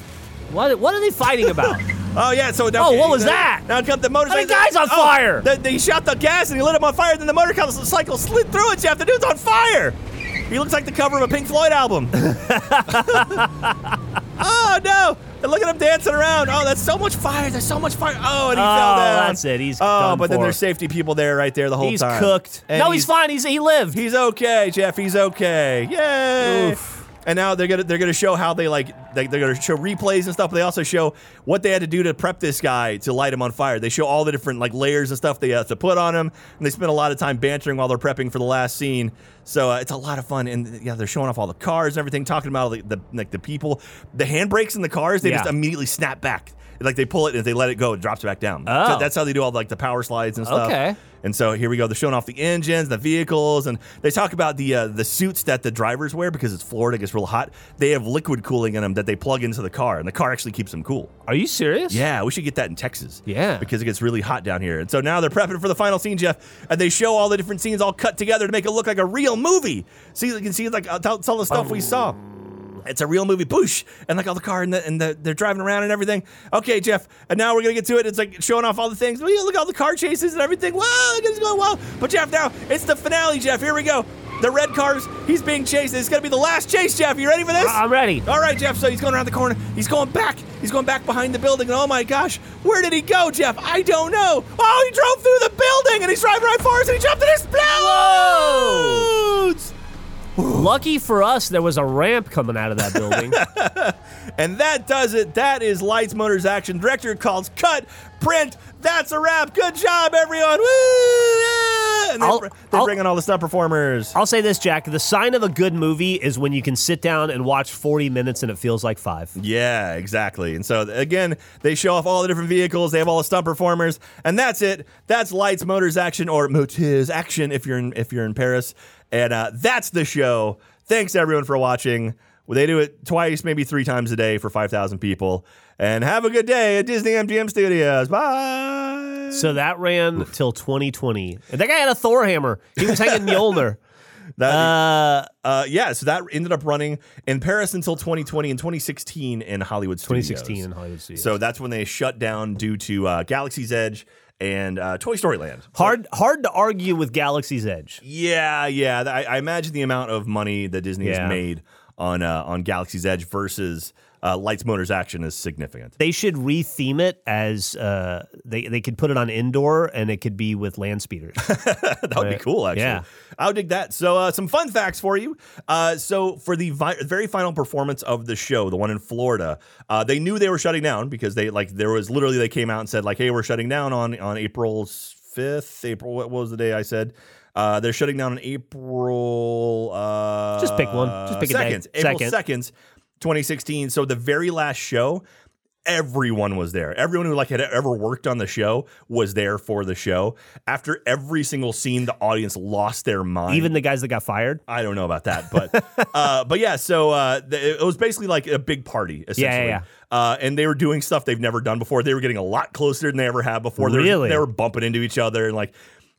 What? What are they fighting about? [laughs] Oh yeah, so now, Oh, what was that? Now comes the motorcycle. The guy's on Oh, fire! The, the, he shot the gas and he lit him on fire. Then the motorcycle cycle slid through it. Jeff, the dude's on fire. He looks like the cover of a Pink Floyd album. [laughs] [laughs] oh no! And look at him dancing around. Oh, that's so much fire. There's so much fire. Oh, and he Oh, fell down. that's it. He's oh, but then there's safety people there, right there, the whole he's time. He's cooked. And no, he's, fine. He's he lived. He's okay, Jeff. He's okay. Yay! Oof. And now they're gonna they're gonna show how they like they, they're gonna show replays and stuff. But they also show what they had to do to prep this guy to light him on fire. They show all the different like layers and stuff they have to put on him, and they spend a lot of time bantering while they're prepping for the last scene. So uh, it's a lot of fun, and yeah, they're showing off all the cars and everything, talking about the, the like the people, the handbrakes in the cars. They just immediately snap back. Like they pull it and if they let it go, it drops back down. Oh. So that's how they do all the, like the power slides and stuff. Okay. And so here we go. They're showing off the engines, the vehicles, and they talk about the uh, the suits that the drivers wear because it's Florida, it gets real hot. They have liquid cooling in them that they plug into the car, and the car actually keeps them cool. Are you serious? Yeah, we should get that in Texas. Yeah. because it gets really hot down here. And so now they're prepping for the final scene, Jeff, and they show all the different scenes all cut together to make it look like a real movie. See, you can see like uh, tell, tell the stuff we saw. It's a real movie, boosh, and like all the car and, the, and the, they're driving around and everything. Okay, Jeff, and now we're gonna get to it. It's like showing off all the things. Well, look at all the car chases and everything. Wow, look, it's going well. But Jeff, now it's the finale, Jeff. Here we go. The red cars. He's being chased. It's gonna be the last chase, Jeff. You ready for this? I'm ready. All right, Jeff. So he's going around the corner. He's going back. He's going back behind the building. And oh my gosh, where did he go, Jeff? I don't know. Oh, he drove through the building and he's driving right for us and he jumped and explodes. [sighs] Lucky for us, there was a ramp coming out of that building. [laughs] And that does it. That is Lights Motors Action. Director calls cut, print. That's a wrap. Good job, everyone. Woo! And they're, they're bringing all the stunt performers. I'll say this, Jack. The sign of a good movie is when you can sit down and watch 40 minutes and it feels like five. Yeah, exactly. And so again, they show off all the different vehicles. They have all the stunt performers, and that's it. That's Lights Motors Action or Moteurs Action if you're in if you're in Paris. And uh, that's the show. Thanks everyone for watching. Well, they do it twice, maybe three times a day for five thousand people. And have a good day at Disney MGM Studios. Bye. So that ran till 2020. And that guy had a Thor hammer. He was hanging Mjolnir. [laughs] That, Uh, uh, yeah, so that ended up running in Paris until 2020 and 2016 in Hollywood Studios. 2016 in Hollywood Studios. So that's when they shut down due to uh, Galaxy's Edge and uh, Toy Story Land. hard, hard to argue with Galaxy's Edge. Yeah, yeah. I, I imagine the amount of money that Disney Yeah. has made on uh, on Galaxy's Edge versus uh, Lights Motors Action is significant. They should retheme it as uh, they they could put it on Endor and it could be with land speeders. [laughs] that would be cool, actually. Yeah. I would dig that. So, uh, some fun facts for you. Uh, so, for the vi- very final performance of the show, the one in Florida, uh, they knew they were shutting down because they like there was literally they came out and said like, "Hey, we're shutting down on on April fifth. April. What was the day I said?" Uh, they're shutting down on April. Uh, Just pick one. Just pick a day. second. April Second. second, 2016. So the very last show, everyone was there. Everyone who like had ever worked on the show was there for the show. After every single scene, the audience lost their mind. Even the guys that got fired. I don't know about that, but [laughs] uh, but yeah. So uh, th- it was basically like a big party, essentially. yeah. Uh, and they were doing stuff they've never done before. They were getting a lot closer than they ever have before. They were- Really? they were bumping into each other and like.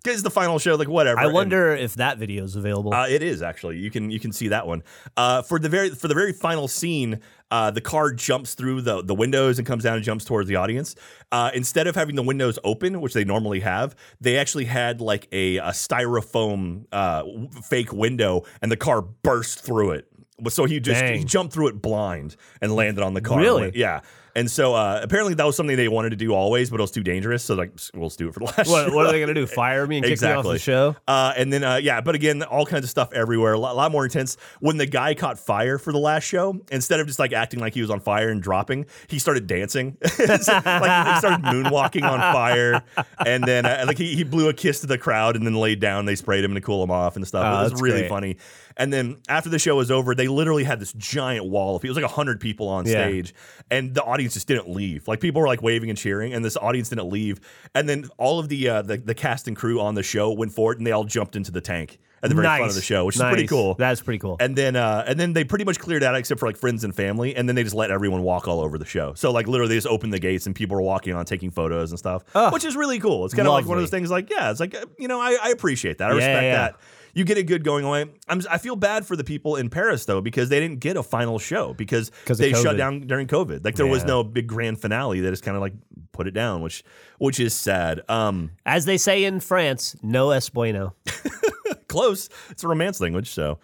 It's the final show, like whatever. I And- wonder if that video is available. uh, it is actually. You can you can see that one. Uh, for the very for the very final scene, uh, the car jumps through the the windows and comes down and jumps towards the audience. Uh, instead of having the windows open, which they normally have, they actually had like a, a styrofoam uh, fake window, and the car burst through it. So he just he jumped through it blind and landed on the car. Really? Yeah. And so uh, apparently that was something they wanted to do always, but it was too dangerous. So like, we'll just do it for the last. what, show. what are they gonna do? Fire me and kick me off the show? Uh, and then, uh, yeah, but again, all kinds of stuff everywhere. A lot, lot more intense. When the guy caught fire for the last show, instead of just like acting like he was on fire and dropping, he started dancing. [laughs] So, like he started moonwalking on fire, and then uh, like he, he blew a kiss to the crowd and then laid down. They sprayed him to cool him off and stuff. Oh, it was really great. funny. And then after the show was over, they literally had this giant wall of people. It was like hundred people on Yeah. stage, and the audience just didn't leave. Like people were like waving and cheering, and this audience didn't leave. And then all of the uh, the, the cast and crew on the show went forward, and they all jumped into the tank at the very front of the show, which is pretty Nice. cool. That's pretty cool. and then uh, and then they pretty much cleared out except for like friends and family, and then they just let everyone walk all over the show. So like literally they just opened the gates and people were walking on taking photos and stuff, which is really cool. It's kind of like one of those things like yeah, it's like uh, you know I, I appreciate that. I Yeah, respect yeah. that. You get it good going away. I'm, I feel bad for the people in Paris though because they didn't get a final show because they shut down during COVID. Like there was no big grand finale. They just kind of like put it down, which which is sad. Um, As they say in France, no es bueno. [laughs] close. It's a romance language, so.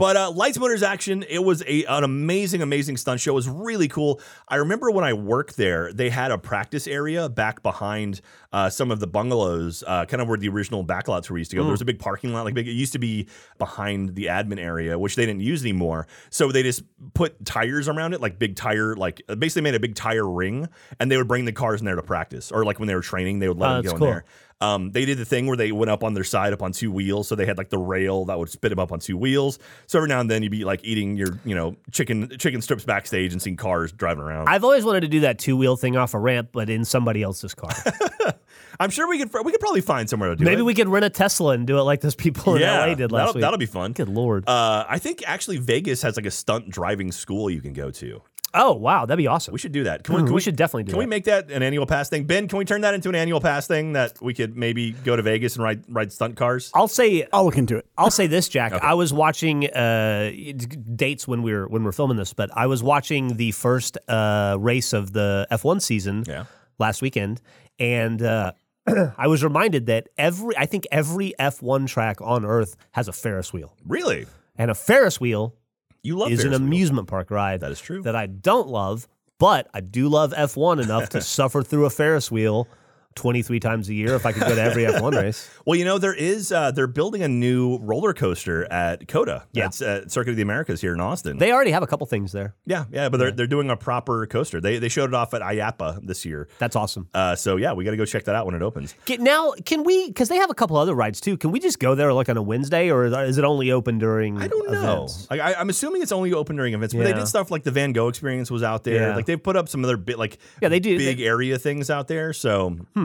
But uh, Lights Motors Action, it was a, an amazing, amazing stunt show. It was really cool. I remember when I worked there, they had a practice area back behind uh, some of the bungalows, uh, kind of where the original backlots were used to go. There was a big parking lot, like big. It used to be behind the admin area, which they didn't use anymore. So they just put tires around it, like big tire, like basically made a big tire ring, and they would bring the cars in there to practice, or like when they were training, they would let Oh, them go cool. in there. Um, they did the thing where they went up on their side up on two wheels, so they had like the rail that would spit them up on two wheels. So every now and then you'd be like eating your, you know, chicken chicken strips backstage and seeing cars driving around. I've always wanted to do that two wheel thing off a ramp, but in somebody else's car. [laughs] I'm sure we could we could probably find somewhere to do Maybe it. Maybe we could rent a Tesla and do it like those people in yeah, LA did last that'll, week. that'll be fun. Good lord. Uh, I think actually Vegas has like a stunt driving school you can go to. Oh wow, that'd be awesome. We should do that. Can we, Hmm, can we should definitely do that? Can we make that an annual pass thing? Ben, can we turn that into an annual pass thing that we could maybe go to Vegas and ride ride stunt cars? I'll say I'll look into it. I'll say this, Jack. I was watching uh, dates when we were when we are filming this, but I was watching the first uh, race of the F1 season Yeah. last weekend, and uh, [clears throat] I was reminded that every I think every F1 track on Earth has a Ferris wheel, Really? and a Ferris wheel You love is Ferris an wheels. amusement park ride. That is true. That I don't love, but I do love F1 enough to [laughs] suffer through a Ferris wheel. 23 times a year if I could go to every F1 [laughs] race. Well, you know, there is uh, they're building a new roller coaster at COTA. Yeah. It's at Circuit of the Americas here in Austin. They already have a couple things there. yeah, yeah, but they're they're doing a proper coaster. They they showed it off at IAAPA this year. That's awesome. Uh, so yeah, we got to go check that out when it opens. Can, now, can we? Because they have a couple other rides too. Can we just go there like on a Wednesday, or is it only open during? I don't know. Like, I, I'm assuming it's only open during events, but they did stuff like the Van Gogh experience was out there. Yeah. Like they've put up some other bit like Yeah, they do. big They- area things out there. So, Hmm.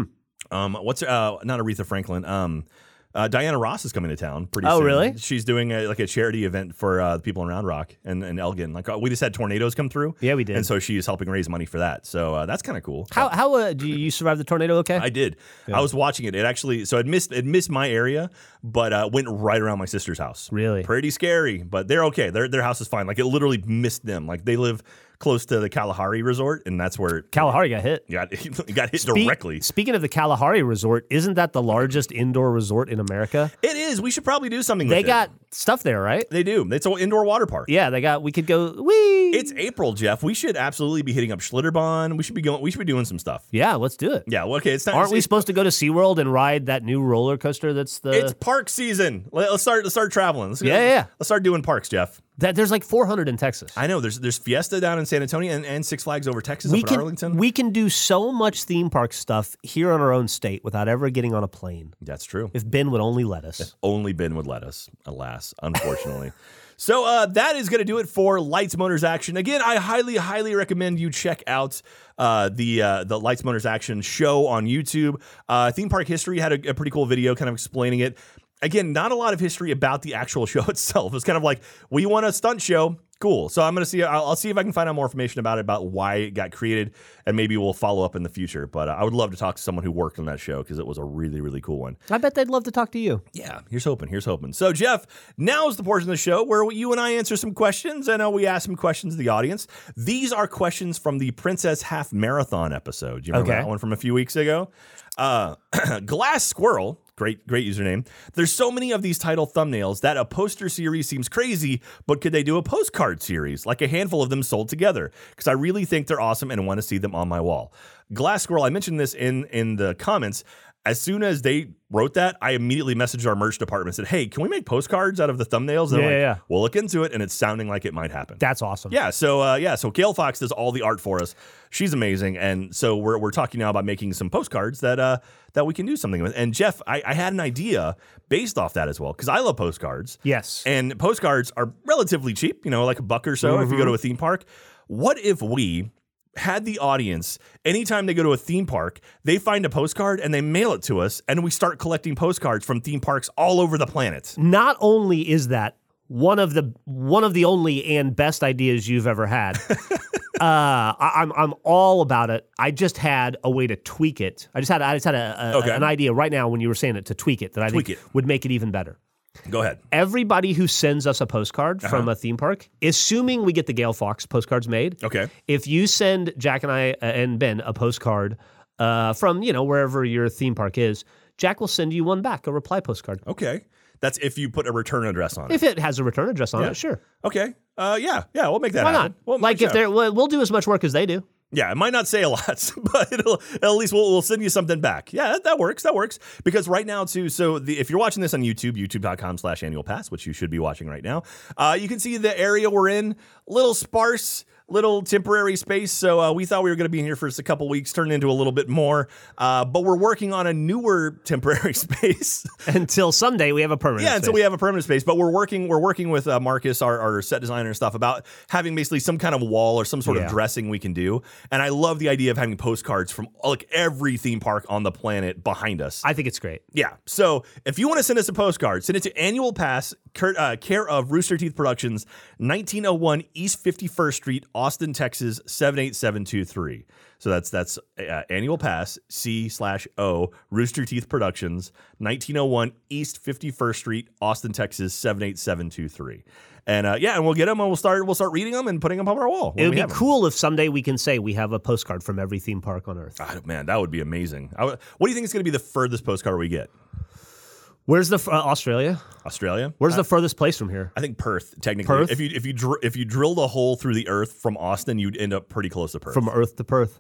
Um, what's uh not Aretha Franklin? Um, uh, Diana Ross is coming to town pretty Oh, soon. really? She's doing a, like a charity event for uh, the people in Round Rock and, and Elgin. Like uh, we just had tornadoes come through. Yeah, we did. And so she's helping raise money for that. So uh, that's kind of cool. How how uh, do you survive the tornado? Okay. I did. I was watching it. It actually, so it missed it missed my area, but uh, went right around my sister's house. Really? pretty scary. But they're okay. Their their house is fine. Like it literally missed them. Like they live close to the Kalahari Resort, and that's where Kalahari got hit. got [laughs] got hit Spe- directly. Speaking of the Kalahari Resort, isn't that the largest indoor resort in America? It is. We should probably do something. They with it. Stuff there, right? They do. It's an indoor water park. Yeah, they got. We could go. Wee. It's April, Jeff. We should absolutely be hitting up Schlitterbahn. We should be going. We should be doing some stuff. yeah, let's do it. Yeah. Well, okay. It's not. Aren't we supposed to go to SeaWorld and ride that new roller coaster? That's the It's park season. Let, us start. Let's start traveling. Let's, Yeah, yeah, yeah. Let's start doing parks, Jeff. that. There's like 400 in Texas. I know. There's there's Fiesta down in San Antonio and, and Six Flags over Texas we up can in Arlington. we can do so much theme park stuff here in our own state without ever getting on a plane. That's true. If Ben would only let us. Only Ben would let us, alas, unfortunately. so uh, that is going to do it for Lights Motors Action. Again, I highly, highly recommend you check out uh, the uh, the Lights Motors Action show on YouTube. Uh, Theme Park History had a, a pretty cool video kind of explaining it. Again, not a lot of history about the actual [laughs] show itself. It's kind of like we want a stunt show. Cool. So I'm gonna see. I'll, I'll see if I can find out more information about it, about why it got created, and maybe we'll follow up in the future. But uh, I would love to talk to someone who worked on that show because it was a really, really cool one. I bet they'd love to talk to you. Yeah, here's hoping. Here's hoping. So, Jeff, now is the portion of the show where you and I answer some questions, and uh, we ask some questions to the audience. These are questions from the Princess Half Marathon episode. Do you remember Okay. that one from a few weeks ago? Uh, [clears throat] Glass Squirrel. Great, great username. There's so many of these title thumbnails that a poster series seems crazy, but could they do a postcard series, like a handful of them sold together? Because I really think they're awesome and want to see them on my wall. Glass Squirrel, I mentioned this in in the comments. As soon as they wrote that, I immediately messaged our merch department and said, "Hey, can we make postcards out of the thumbnails?" And Yeah, like, yeah. We'll look into it, and it's sounding like it might happen. That's awesome. Yeah, so uh, yeah, so Gail Fox does all the art for us. She's amazing, and so we're, we're talking now about making some postcards that uh, that we can do something with. And Jeff, I, I had an idea based off that as well because I love postcards. Yes. and postcards are relatively cheap. You know, like a buck or so if you go to a theme park. What if we had the audience anytime they go to a theme park, they find a postcard and they mail it to us, and we start collecting postcards from theme parks all over the planet. Not only is that one of the one of the only and best ideas you've ever had. [laughs] uh, I, I'm I'm all about it. I just had a way to tweak it. I just had I just had a, a- Okay. an idea right now when you were saying it to tweak it that I Tweak think it. would make it even better. Go ahead. Everybody who sends us a postcard Uh-huh. from a theme park, assuming we get the Gale Fox postcards made, Okay. if you send Jack and I uh, and Ben a postcard uh, from you know wherever your theme park is, Jack will send you one back, a reply postcard. Okay. That's if you put a return address on it. If it has a return address on Yeah. it, sure. Okay. Uh, yeah. Yeah. We'll make that Why happen. not? We'll like if sure. they're, we'll we'll do as much work as they do. Yeah, it might not say a lot, [laughs] but it'll at least we'll, we'll send you something back. Yeah, that, that works. That works because right now too. So the, if you're watching this on YouTube, YouTube.com/slash Annual Pass, which you should be watching right now, uh, you can see the area we're in. Little sparse, little temporary space. So uh, we thought we were going to be in here for just a couple weeks, turned into a little bit more. Uh, but we're working on a newer [laughs] temporary space. Until someday we have a permanent. Yeah, until space. we have a permanent space. But we're working we're working with uh, Marcus, our, our set designer and stuff, about having basically some kind of wall or some sort Yeah. of dressing we can do. And I love the idea of having postcards from like every theme park on the planet behind us. I think it's great. yeah. So if you want to send us a postcard, send it to Annual Pass, uh, care of Rooster Teeth Productions, 1901 East 51st Street, Austin, Texas 78723. So that's that's uh, Annual Pass C slash O Rooster Teeth Productions, 1901 East 51st Street, Austin, Texas 78723. And uh, yeah, and we'll get them and we'll start we'll start reading them and putting them up on our wall. It would be cool if someday we can say we have a postcard from every theme park on Earth. God, man, that would be amazing. Would- what do you think is going to be the furthest postcard we get? Where's the uh, Australia? Australia? Where's the furthest place from here? I think Perth, technically. Perth? If you if you dr- if you drilled a hole through the earth from Austin, you'd end up pretty close to Perth. From Earth to Perth.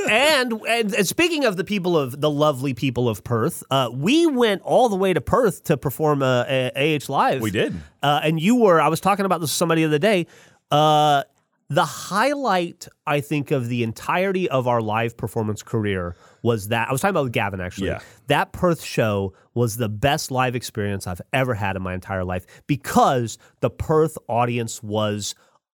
[laughs] and, and and speaking of the people of the lovely people of Perth, uh, we went all the way to Perth to perform uh, a, AH Live. we did. Uh, and you were, I was talking about this with somebody the other day. The highlight, I think, of the entirety of our live performance career was that I was talking about with Gavin actually. Yeah. That Perth show was the best live experience I've ever had in my entire life because the Perth audience was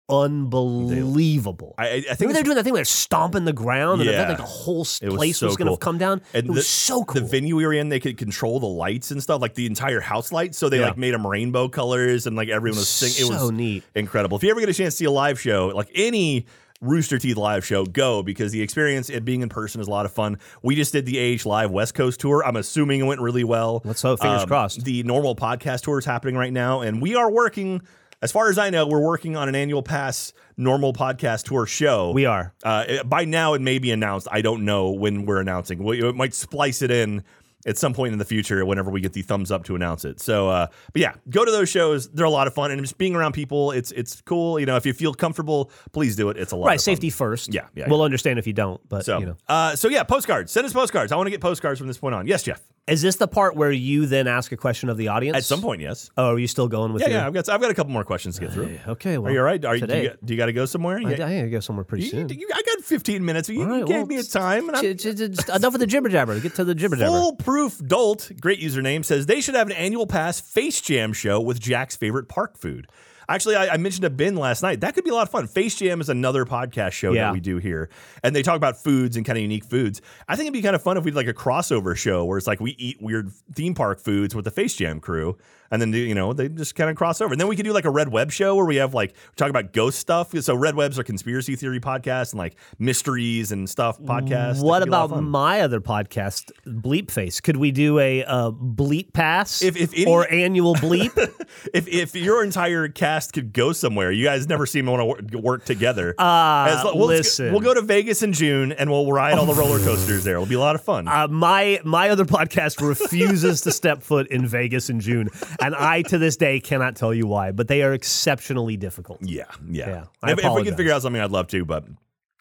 unbelievable. I, I think they're doing that thing where they're stomping the ground and Yeah. felt like the whole it was place so was going to cool. come down. And it the, was so cool. The venue we were in, they could control the lights and stuff, like the entire house lights. So they Yeah. like made them rainbow colors and like everyone was singing. It was So neat. incredible. If you ever get a chance to see a live show, like any Rooster Teeth live show, go because the experience it being in person is a lot of fun. We just did the AH Live West Coast tour. I'm assuming it went really well. Let's hope. Fingers Um, crossed. The normal podcast tour is happening right now, and we are working. As far as I know, we're working on an annual pass normal podcast tour show. We are. Uh, by now, it may be announced. I don't know when we're announcing. We it might splice it in at some point in the future whenever we get the thumbs up to announce it. So, uh, but yeah, go to those shows. They're a lot of fun, and just being around people, it's it's cool. You know, if you feel comfortable, please do it. It's a lot. Right, of fun. safety first. Yeah, yeah, We'll understand if you don't, but So, you know. uh, so yeah, postcards. Send us postcards. I want to get postcards from this point on. Yes, Jeff. Is this the part where you then ask a question of the audience? At some point, yes. Oh, are you still going with Yeah, your... yeah. I've got I've got a couple more questions to get through. Okay, well. Are you all right? Are you, do today. you, got- do you got to go somewhere? I, You- I gotta go somewhere pretty you- soon. you- I got 15 minutes. You, you right, gave well, me a time, and I'm j- j- j- enough of the jibber jabber. Get to the jibber jabber. Foolproof Dolt, great username, says they should have an annual pass Face Jam show with Jack's favorite park food. Actually, I, I mentioned to Ben last night. That could be a lot of fun. Face Jam is another podcast show Yeah. that we do here, and they talk about foods and kind of unique foods. I think it'd be kind of fun if we did like a crossover show where it's like we eat weird theme park foods with the Face Jam crew. And then do, you know they just kind of cross over. And then we could do like a Red Web show where we have like talk about ghost stuff. So Red Webs are conspiracy theory podcasts and like mysteries and stuff podcasts. What could be a lot about my other podcast, Bleep Face? Could we do a uh, bleep pass If- if any- or annual bleep? [laughs] if if your entire cast could go somewhere, you guys never seem to want to work together. Uh, As we'll, listen. we'll go to Vegas in June and we'll ride all the roller coasters there. It'll be a lot of fun. Uh, my my other podcast refuses to step foot in Vegas in June, and I to this day cannot tell you why. But they are exceptionally difficult. yeah, yeah. Yeah, if, if we could figure out something, I'd love to, but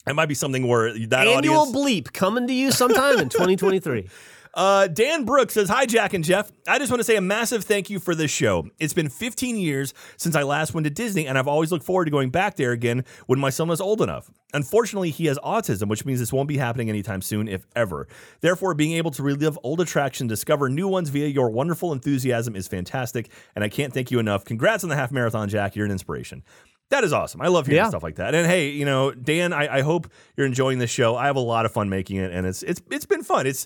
it might be something where that Annual audience. bleep coming to you sometime in 2023. [laughs] Uh, Dan Brooks says, Hi, Jack and Jeff. I just want to say a massive thank you for this show. It's been 15 years since I last went to Disney, and I've always looked forward to going back there again when my son was old enough. Unfortunately, he has autism, which means this won't be happening anytime soon, if ever. Therefore, being able to relive old attractions, discover new ones via your wonderful enthusiasm is fantastic, and I can't thank you enough. Congrats on the half marathon, Jack. You're an inspiration. That is awesome. I love hearing Yeah. stuff like that. And hey, you know, Dan, I, I hope you're enjoying this show. I have a lot of fun making it, and it's it's it's been fun. It's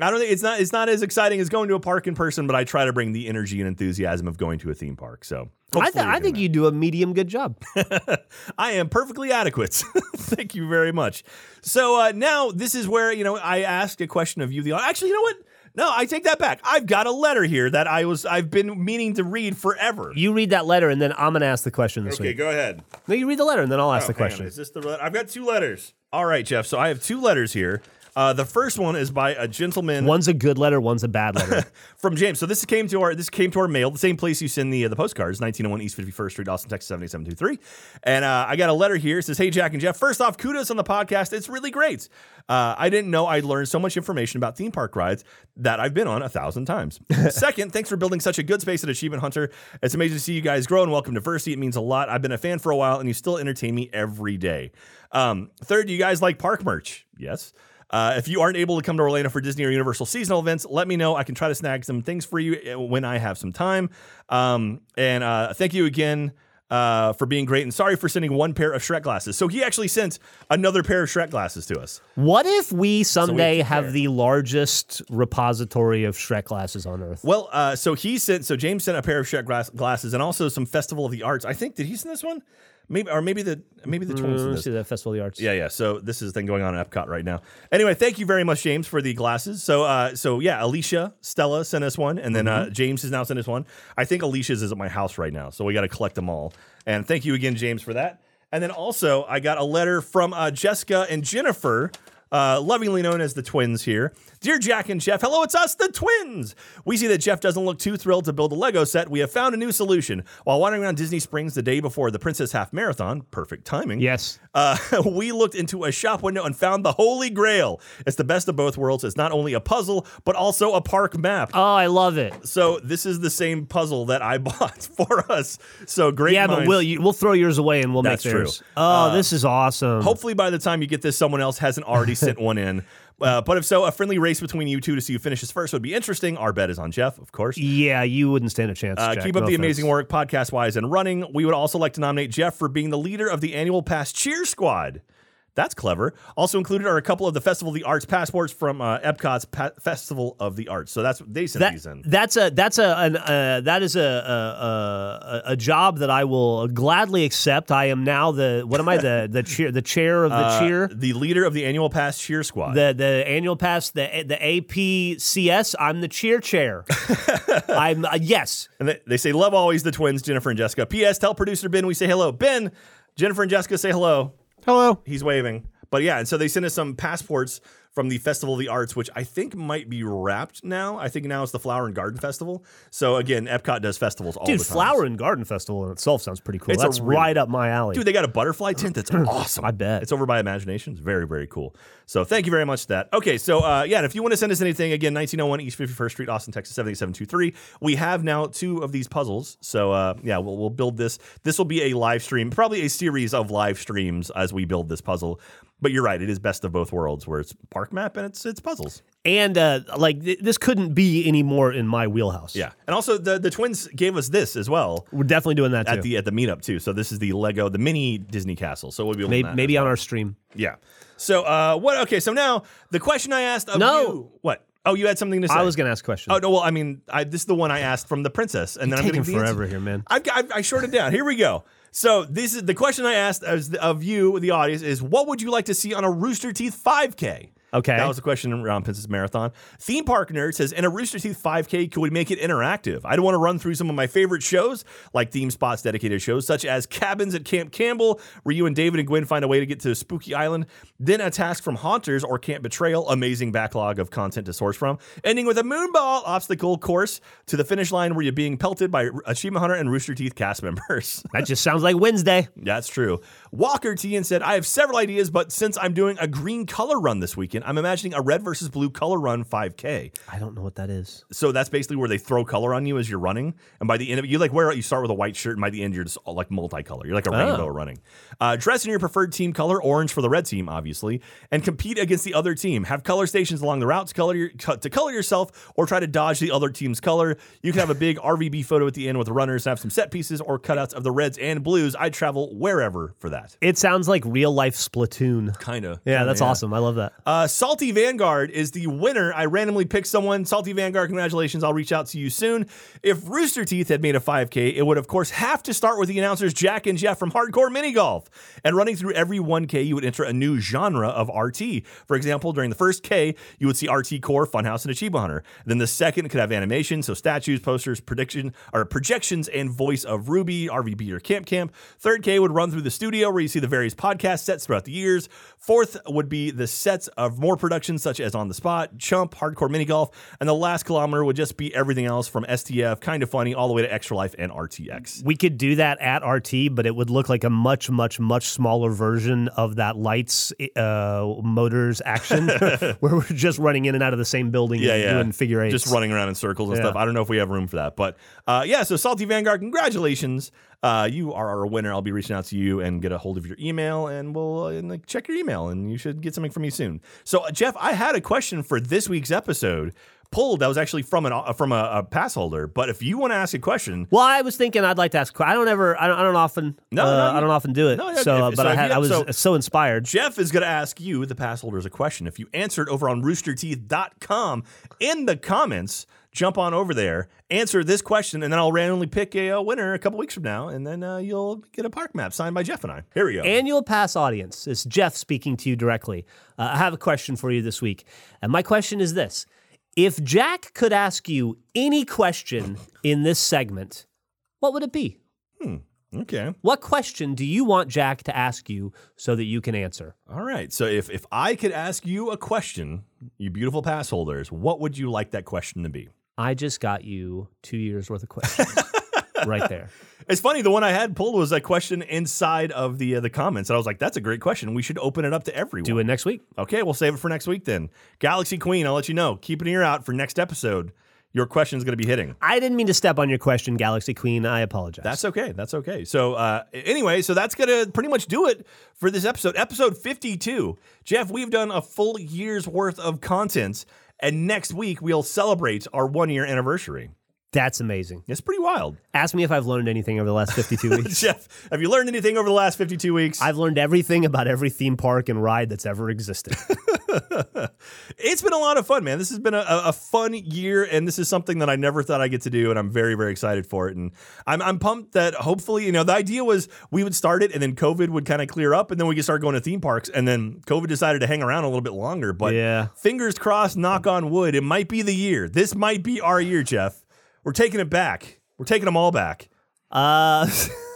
I don't think it's not it's not as exciting as going to a park in person, but I try to bring the energy and enthusiasm of going to a theme park. So I, th- I think that. you do a medium good job. [laughs] I am perfectly adequate. [laughs] Thank you very much. So uh, now this is where you know I asked a question of you. The actually, you know what? No, I take that back. I've got a letter here that I was I've been meaning to read forever. You read that letter, and then I'm going to ask the question this okay, week. go ahead. No, you read the letter, and then I'll ask the Oh, hang on. question. Is this the? le- I've got two letters. All right, Jeff. So I have two letters here. Uh, the first one is by a gentleman One's a good letter, one's a bad letter. [laughs] from James. So this came to our this came to our mail, the same place you send the uh, the postcards, 1901 East 51st Street, Austin, Texas 78723. And uh, I got a letter here. It says, "Hey Jack and Jeff, first off, kudos on the podcast. It's really great. Uh, I didn't know I'd learned so much information about theme park rides that I've been on a thousand times. [laughs] Second, thanks for building such a good space at Achievement Hunter. It's amazing to see you guys grow and welcome diversity. It means a lot. I've been a fan for a while, and you still entertain me every day. Um, third, do you guys like park merch? Yes. Uh, if you aren't able to come to Orlando for Disney or Universal seasonal events, let me know. I can try to snag some things for you uh, when I have some time. Um, and uh, thank you again uh, for being great. And sorry for sending one pair of Shrek glasses. So he actually sent another pair of Shrek glasses to us. what if we someday compare. have the largest repository of Shrek glasses on Earth? Well, uh, so he sent. So James sent a pair of Shrek glass, glasses and also some Festival of the Arts. I think did he send this one? Maybe or maybe the maybe the twins. this. see the Festival of the Arts. Yeah, yeah. So this is a thing going on at Epcot right now. Anyway, thank you very much, James, for the glasses. So, uh, so yeah, Alicia, Stella sent us one, and then uh, James has now sent us one. I think Alicia's is at my house right now, so we got to collect them all. And thank you again, James, for that. And then also, I got a letter from uh, Jessica and Jennifer. Uh, lovingly known as the twins here. Dear Jack and Jeff, hello, it's us, the twins. We see that Jeff doesn't look too thrilled to build a Lego set. We have found a new solution. While wandering around Disney Springs the day before the Princess Half Marathon, perfect timing. Yes. Uh, [laughs] we looked into a shop window and found the Holy Grail. It's the best of both worlds. It's not only a puzzle, but also a park map. Oh, I love it. So this is the same puzzle that I [laughs] bought for us. So great. Yeah, but we'll you, we'll throw yours away and we'll That's make true. theirs. Oh, this is awesome. Hopefully, by the time you get this, someone else hasn't already sent one in. [laughs] Uh, but if so, a friendly race between you two to see who finishes first would be interesting. Our bet is on Jeff, of course. yeah, you wouldn't stand a chance. Uh, Jack. keep up No the offense. amazing work, podcast wise and running. We would also like to nominate Jeff for being the leader of the annual Pass Cheer Squad. That's clever. Also included are a couple of the Festival of the Arts passports from uh, Epcot's pa- Festival of the Arts. So that's they sent That, these in. that's a that's a an, uh, that is a, a a a job that I will gladly accept. I am now the what am I the the [laughs] chair the chair of the Uh, cheer the leader of the annual Pass Cheer Squad. the the annual pass the the APCS. I'm the cheer chair. [laughs] I'm uh, yes. and they, they say, love always the twins, Jennifer and Jessica. P.S. Tell producer Ben we say hello. Ben, Jennifer and Jessica say hello. Hello. He's waving. But yeah, and so they sent us some passports from the Festival of the Arts, which I think might be wrapped now. I think now it's the Flower and Garden Festival. So again, Epcot does festivals all Dude, the time. Dude, Flower and Garden Festival in itself sounds pretty cool. It's That's right up my alley. Dude, they got a butterfly [clears throat] tent that's awesome. I bet. It's over by Imagination. It's very, very cool. So thank you very much for that. Okay, so uh, yeah, and if you want to send us anything, again, 1901 East 51st Street, Austin, Texas, 78723. We have now two of these puzzles. So uh, yeah, we'll, we'll build this. This will be a live stream, probably a series of live streams as we build this puzzle. But you're right, it is best of both worlds, where it's park map and it's it's puzzles. and uh, like th- this couldn't be any more in my wheelhouse. Yeah, and also the the twins gave us this as well we're definitely doing that too. at the at the meetup too. So this is the Lego, the mini Disney castle. So we'll be maybe maybe on our stream. Yeah. So uh what okay, so now the question I asked of No. you what? Oh, you had something to say. I was going to ask questions. Oh no, well, I mean, I, this is the one I asked from the princess, and then I'm taking forever here, man. I've got, I've, I shorted down. Here we go. So this is the question I asked as of you, the audience, is what would you like to see on a Rooster Teeth 5K? Okay. That was the question around Princess Marathon. Theme Park Nerd says, in a Rooster Teeth 5K, could we make it interactive? I'd want to run through some of my favorite shows, like theme spots dedicated shows, such as Cabins at Camp Campbell, where you and David and Gwen find a way to get to Spooky Island, then a task from Haunters or Camp Betrayal, amazing backlog of content to source from, ending with a Moonball obstacle course to the finish line where you're being pelted by Achievement Hunter and Rooster Teeth cast members. [laughs] that just sounds like Wednesday. That's true. Walker T and said, I have several ideas, but since I'm doing a green color run this weekend, I'm imagining a red versus blue color run 5K. I don't know what that is. So that's basically where they throw color on you as you're running. And by the end of it, you like wear you start with a white shirt, and by the end, you're just all like multicolor. You're like a rainbow running. Uh, dress in your preferred team color, orange for the red team, obviously, and compete against the other team. Have color stations along the route to color, your, to color yourself or try to dodge the other team's color. You can have a big [laughs] RVB photo at the end with the runners and have some set pieces or cutouts of the reds and blues. I'd travel wherever for that. It sounds like real life Splatoon. Kind of. Yeah, that's awesome. I love that. Uh, Uh, Salty Vanguard is the winner. I randomly picked someone. Salty Vanguard, congratulations. I'll reach out to you soon. If Rooster Teeth had made a 5K, it would, of course, have to start with the announcers Jack and Jeff from Hardcore Mini Golf. And running through every 1K, you would enter a new genre of RT. For example, during the first K, you would see RT Core, Funhaus, and Achievement Hunter. Then the second could have animation, so statues, posters, prediction, or projections, and voice of RWBY, RVB, or Camp Camp. Third K would run through the studio where you see the various podcast sets throughout the years. Fourth would be the sets of more productions such as On the Spot, Chump, Hardcore Mini Golf, and the last kilometer would just be everything else from STF, Kind of Funny, all the way to Extra Life and RTX. We could do that at RT, but it would look like a much, much, much smaller version of that lights uh, motors action, [laughs] where we're just running in and out of the same building Yeah, and yeah. doing figure eights. Just running around in circles and Yeah. stuff. I don't know if we have room for that. But uh, yeah, so Salty Vanguard, congratulations. Uh, you are our winner. I'll be reaching out to you and get a hold of your email, and we'll uh, and, like, check your email, and you should get something from me soon. So, uh, Jeff, I had a question for this week's episode pulled that was actually from an uh, from a, a pass holder. But if you want to ask a question, Well, I was thinking I'd like to ask. I don't ever. I don't, I don't often. No, uh, no, I don't often do it. No, so, uh, if- but so I had. I was so- so, inspired. Jeff is going to ask you, the pass holders, a question. If you answered over on roosterteeth.com in the comments, jump on over there, answer this question, and then I'll randomly pick a, uh winner a couple weeks from now, and then uh, you'll get a park map signed by Jeff and I. Here we go. Annual Pass audience, it's Jeff speaking to you directly. Uh, I have a question for you this week. And my question is this If Jack could ask you any question in this segment, what would it be? Hmm. Okay. What question do you want Jack to ask you so that you can answer? All right. So if, if I could ask you a question, you beautiful pass holders, what would you like that question to be? I just got you two years worth of questions [laughs] right there. It's funny. The one I had pulled was a question inside of the uh, the comments, and I was like, "That's a great question. We should open it up to everyone." Do it next week. Okay, we'll save it for next week then. Galaxy Queen, I'll let you know. Keep an ear out for next episode. Your question is going to be hitting. I didn't mean to step on your question, Galaxy Queen. I apologize. That's okay. That's okay. So, uh, anyway, so that's going to pretty much do it for this episode. Episode 52. Jeff, we've done a full year's worth of content, and next week we'll celebrate our one year anniversary. That's amazing. It's pretty wild. Ask me if I've learned anything over the last 52 [laughs] weeks. Jeff, have you learned anything over the last 52 weeks? I've learned everything about every theme park and ride that's ever existed. [laughs] it's been a lot of fun, man. This has been a, a fun year, and this is something that I never thought I'd get to do, and I'm very, very excited for it. And I'm, I'm pumped that hopefully, you know, the idea was we would start it, and then COVID would kind of clear up, and then we could start going to theme parks. And then COVID decided to hang around a little bit longer. But Yeah. fingers crossed, knock on wood, it might be the year. This might be our year, Jeff. We're taking it back. We're taking them all back. Uh, [laughs]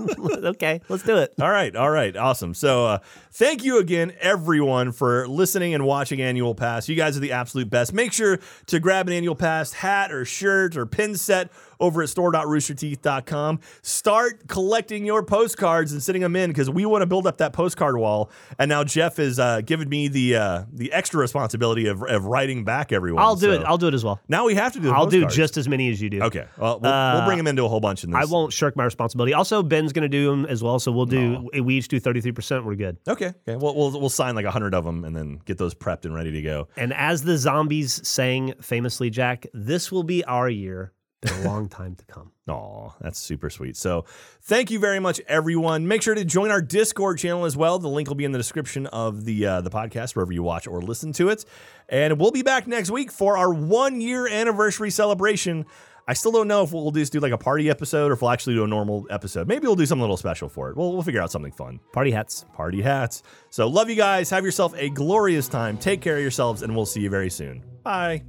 [laughs] okay, let's do it. All right, all right, awesome. So, uh, thank you again, everyone, for listening and watching Annual Pass. You guys are the absolute best. Make sure to grab an Annual Pass hat or shirt or pin set over at store.roosterteeth.com. Start collecting your postcards and sending them in because we want to build up that postcard wall. And now Jeff is uh, given me the uh, the extra responsibility of, of writing back everyone. I'll do So it. I'll do it as well. now we have to do. The I'll do just as many as you do. okay. Well, we'll, we'll bring them into a whole bunch in this. I won't shirk my responsibility. Also, Ben's going to do them as well, so we'll do. We each do thirty three percent. We're good. Okay. Okay. We'll, we'll we'll sign like a hundred of them and then get those prepped and ready to go. And as the zombies sang famously, Jack, this will be our year A long time to come. [laughs] Oh, that's super sweet. So, thank you very much, everyone. Make sure to join our Discord channel as well. The link will be in the description of the uh, the podcast wherever you watch or listen to it. And we'll be back next week for our one year anniversary celebration. I still don't know if we'll just do like a party episode or if we'll actually do a normal episode. Maybe we'll do something a little special for it. We'll, we'll figure out something fun. Party hats. Party hats. So, love you guys. Have yourself a glorious time. Take care of yourselves, and we'll see you very soon. Bye.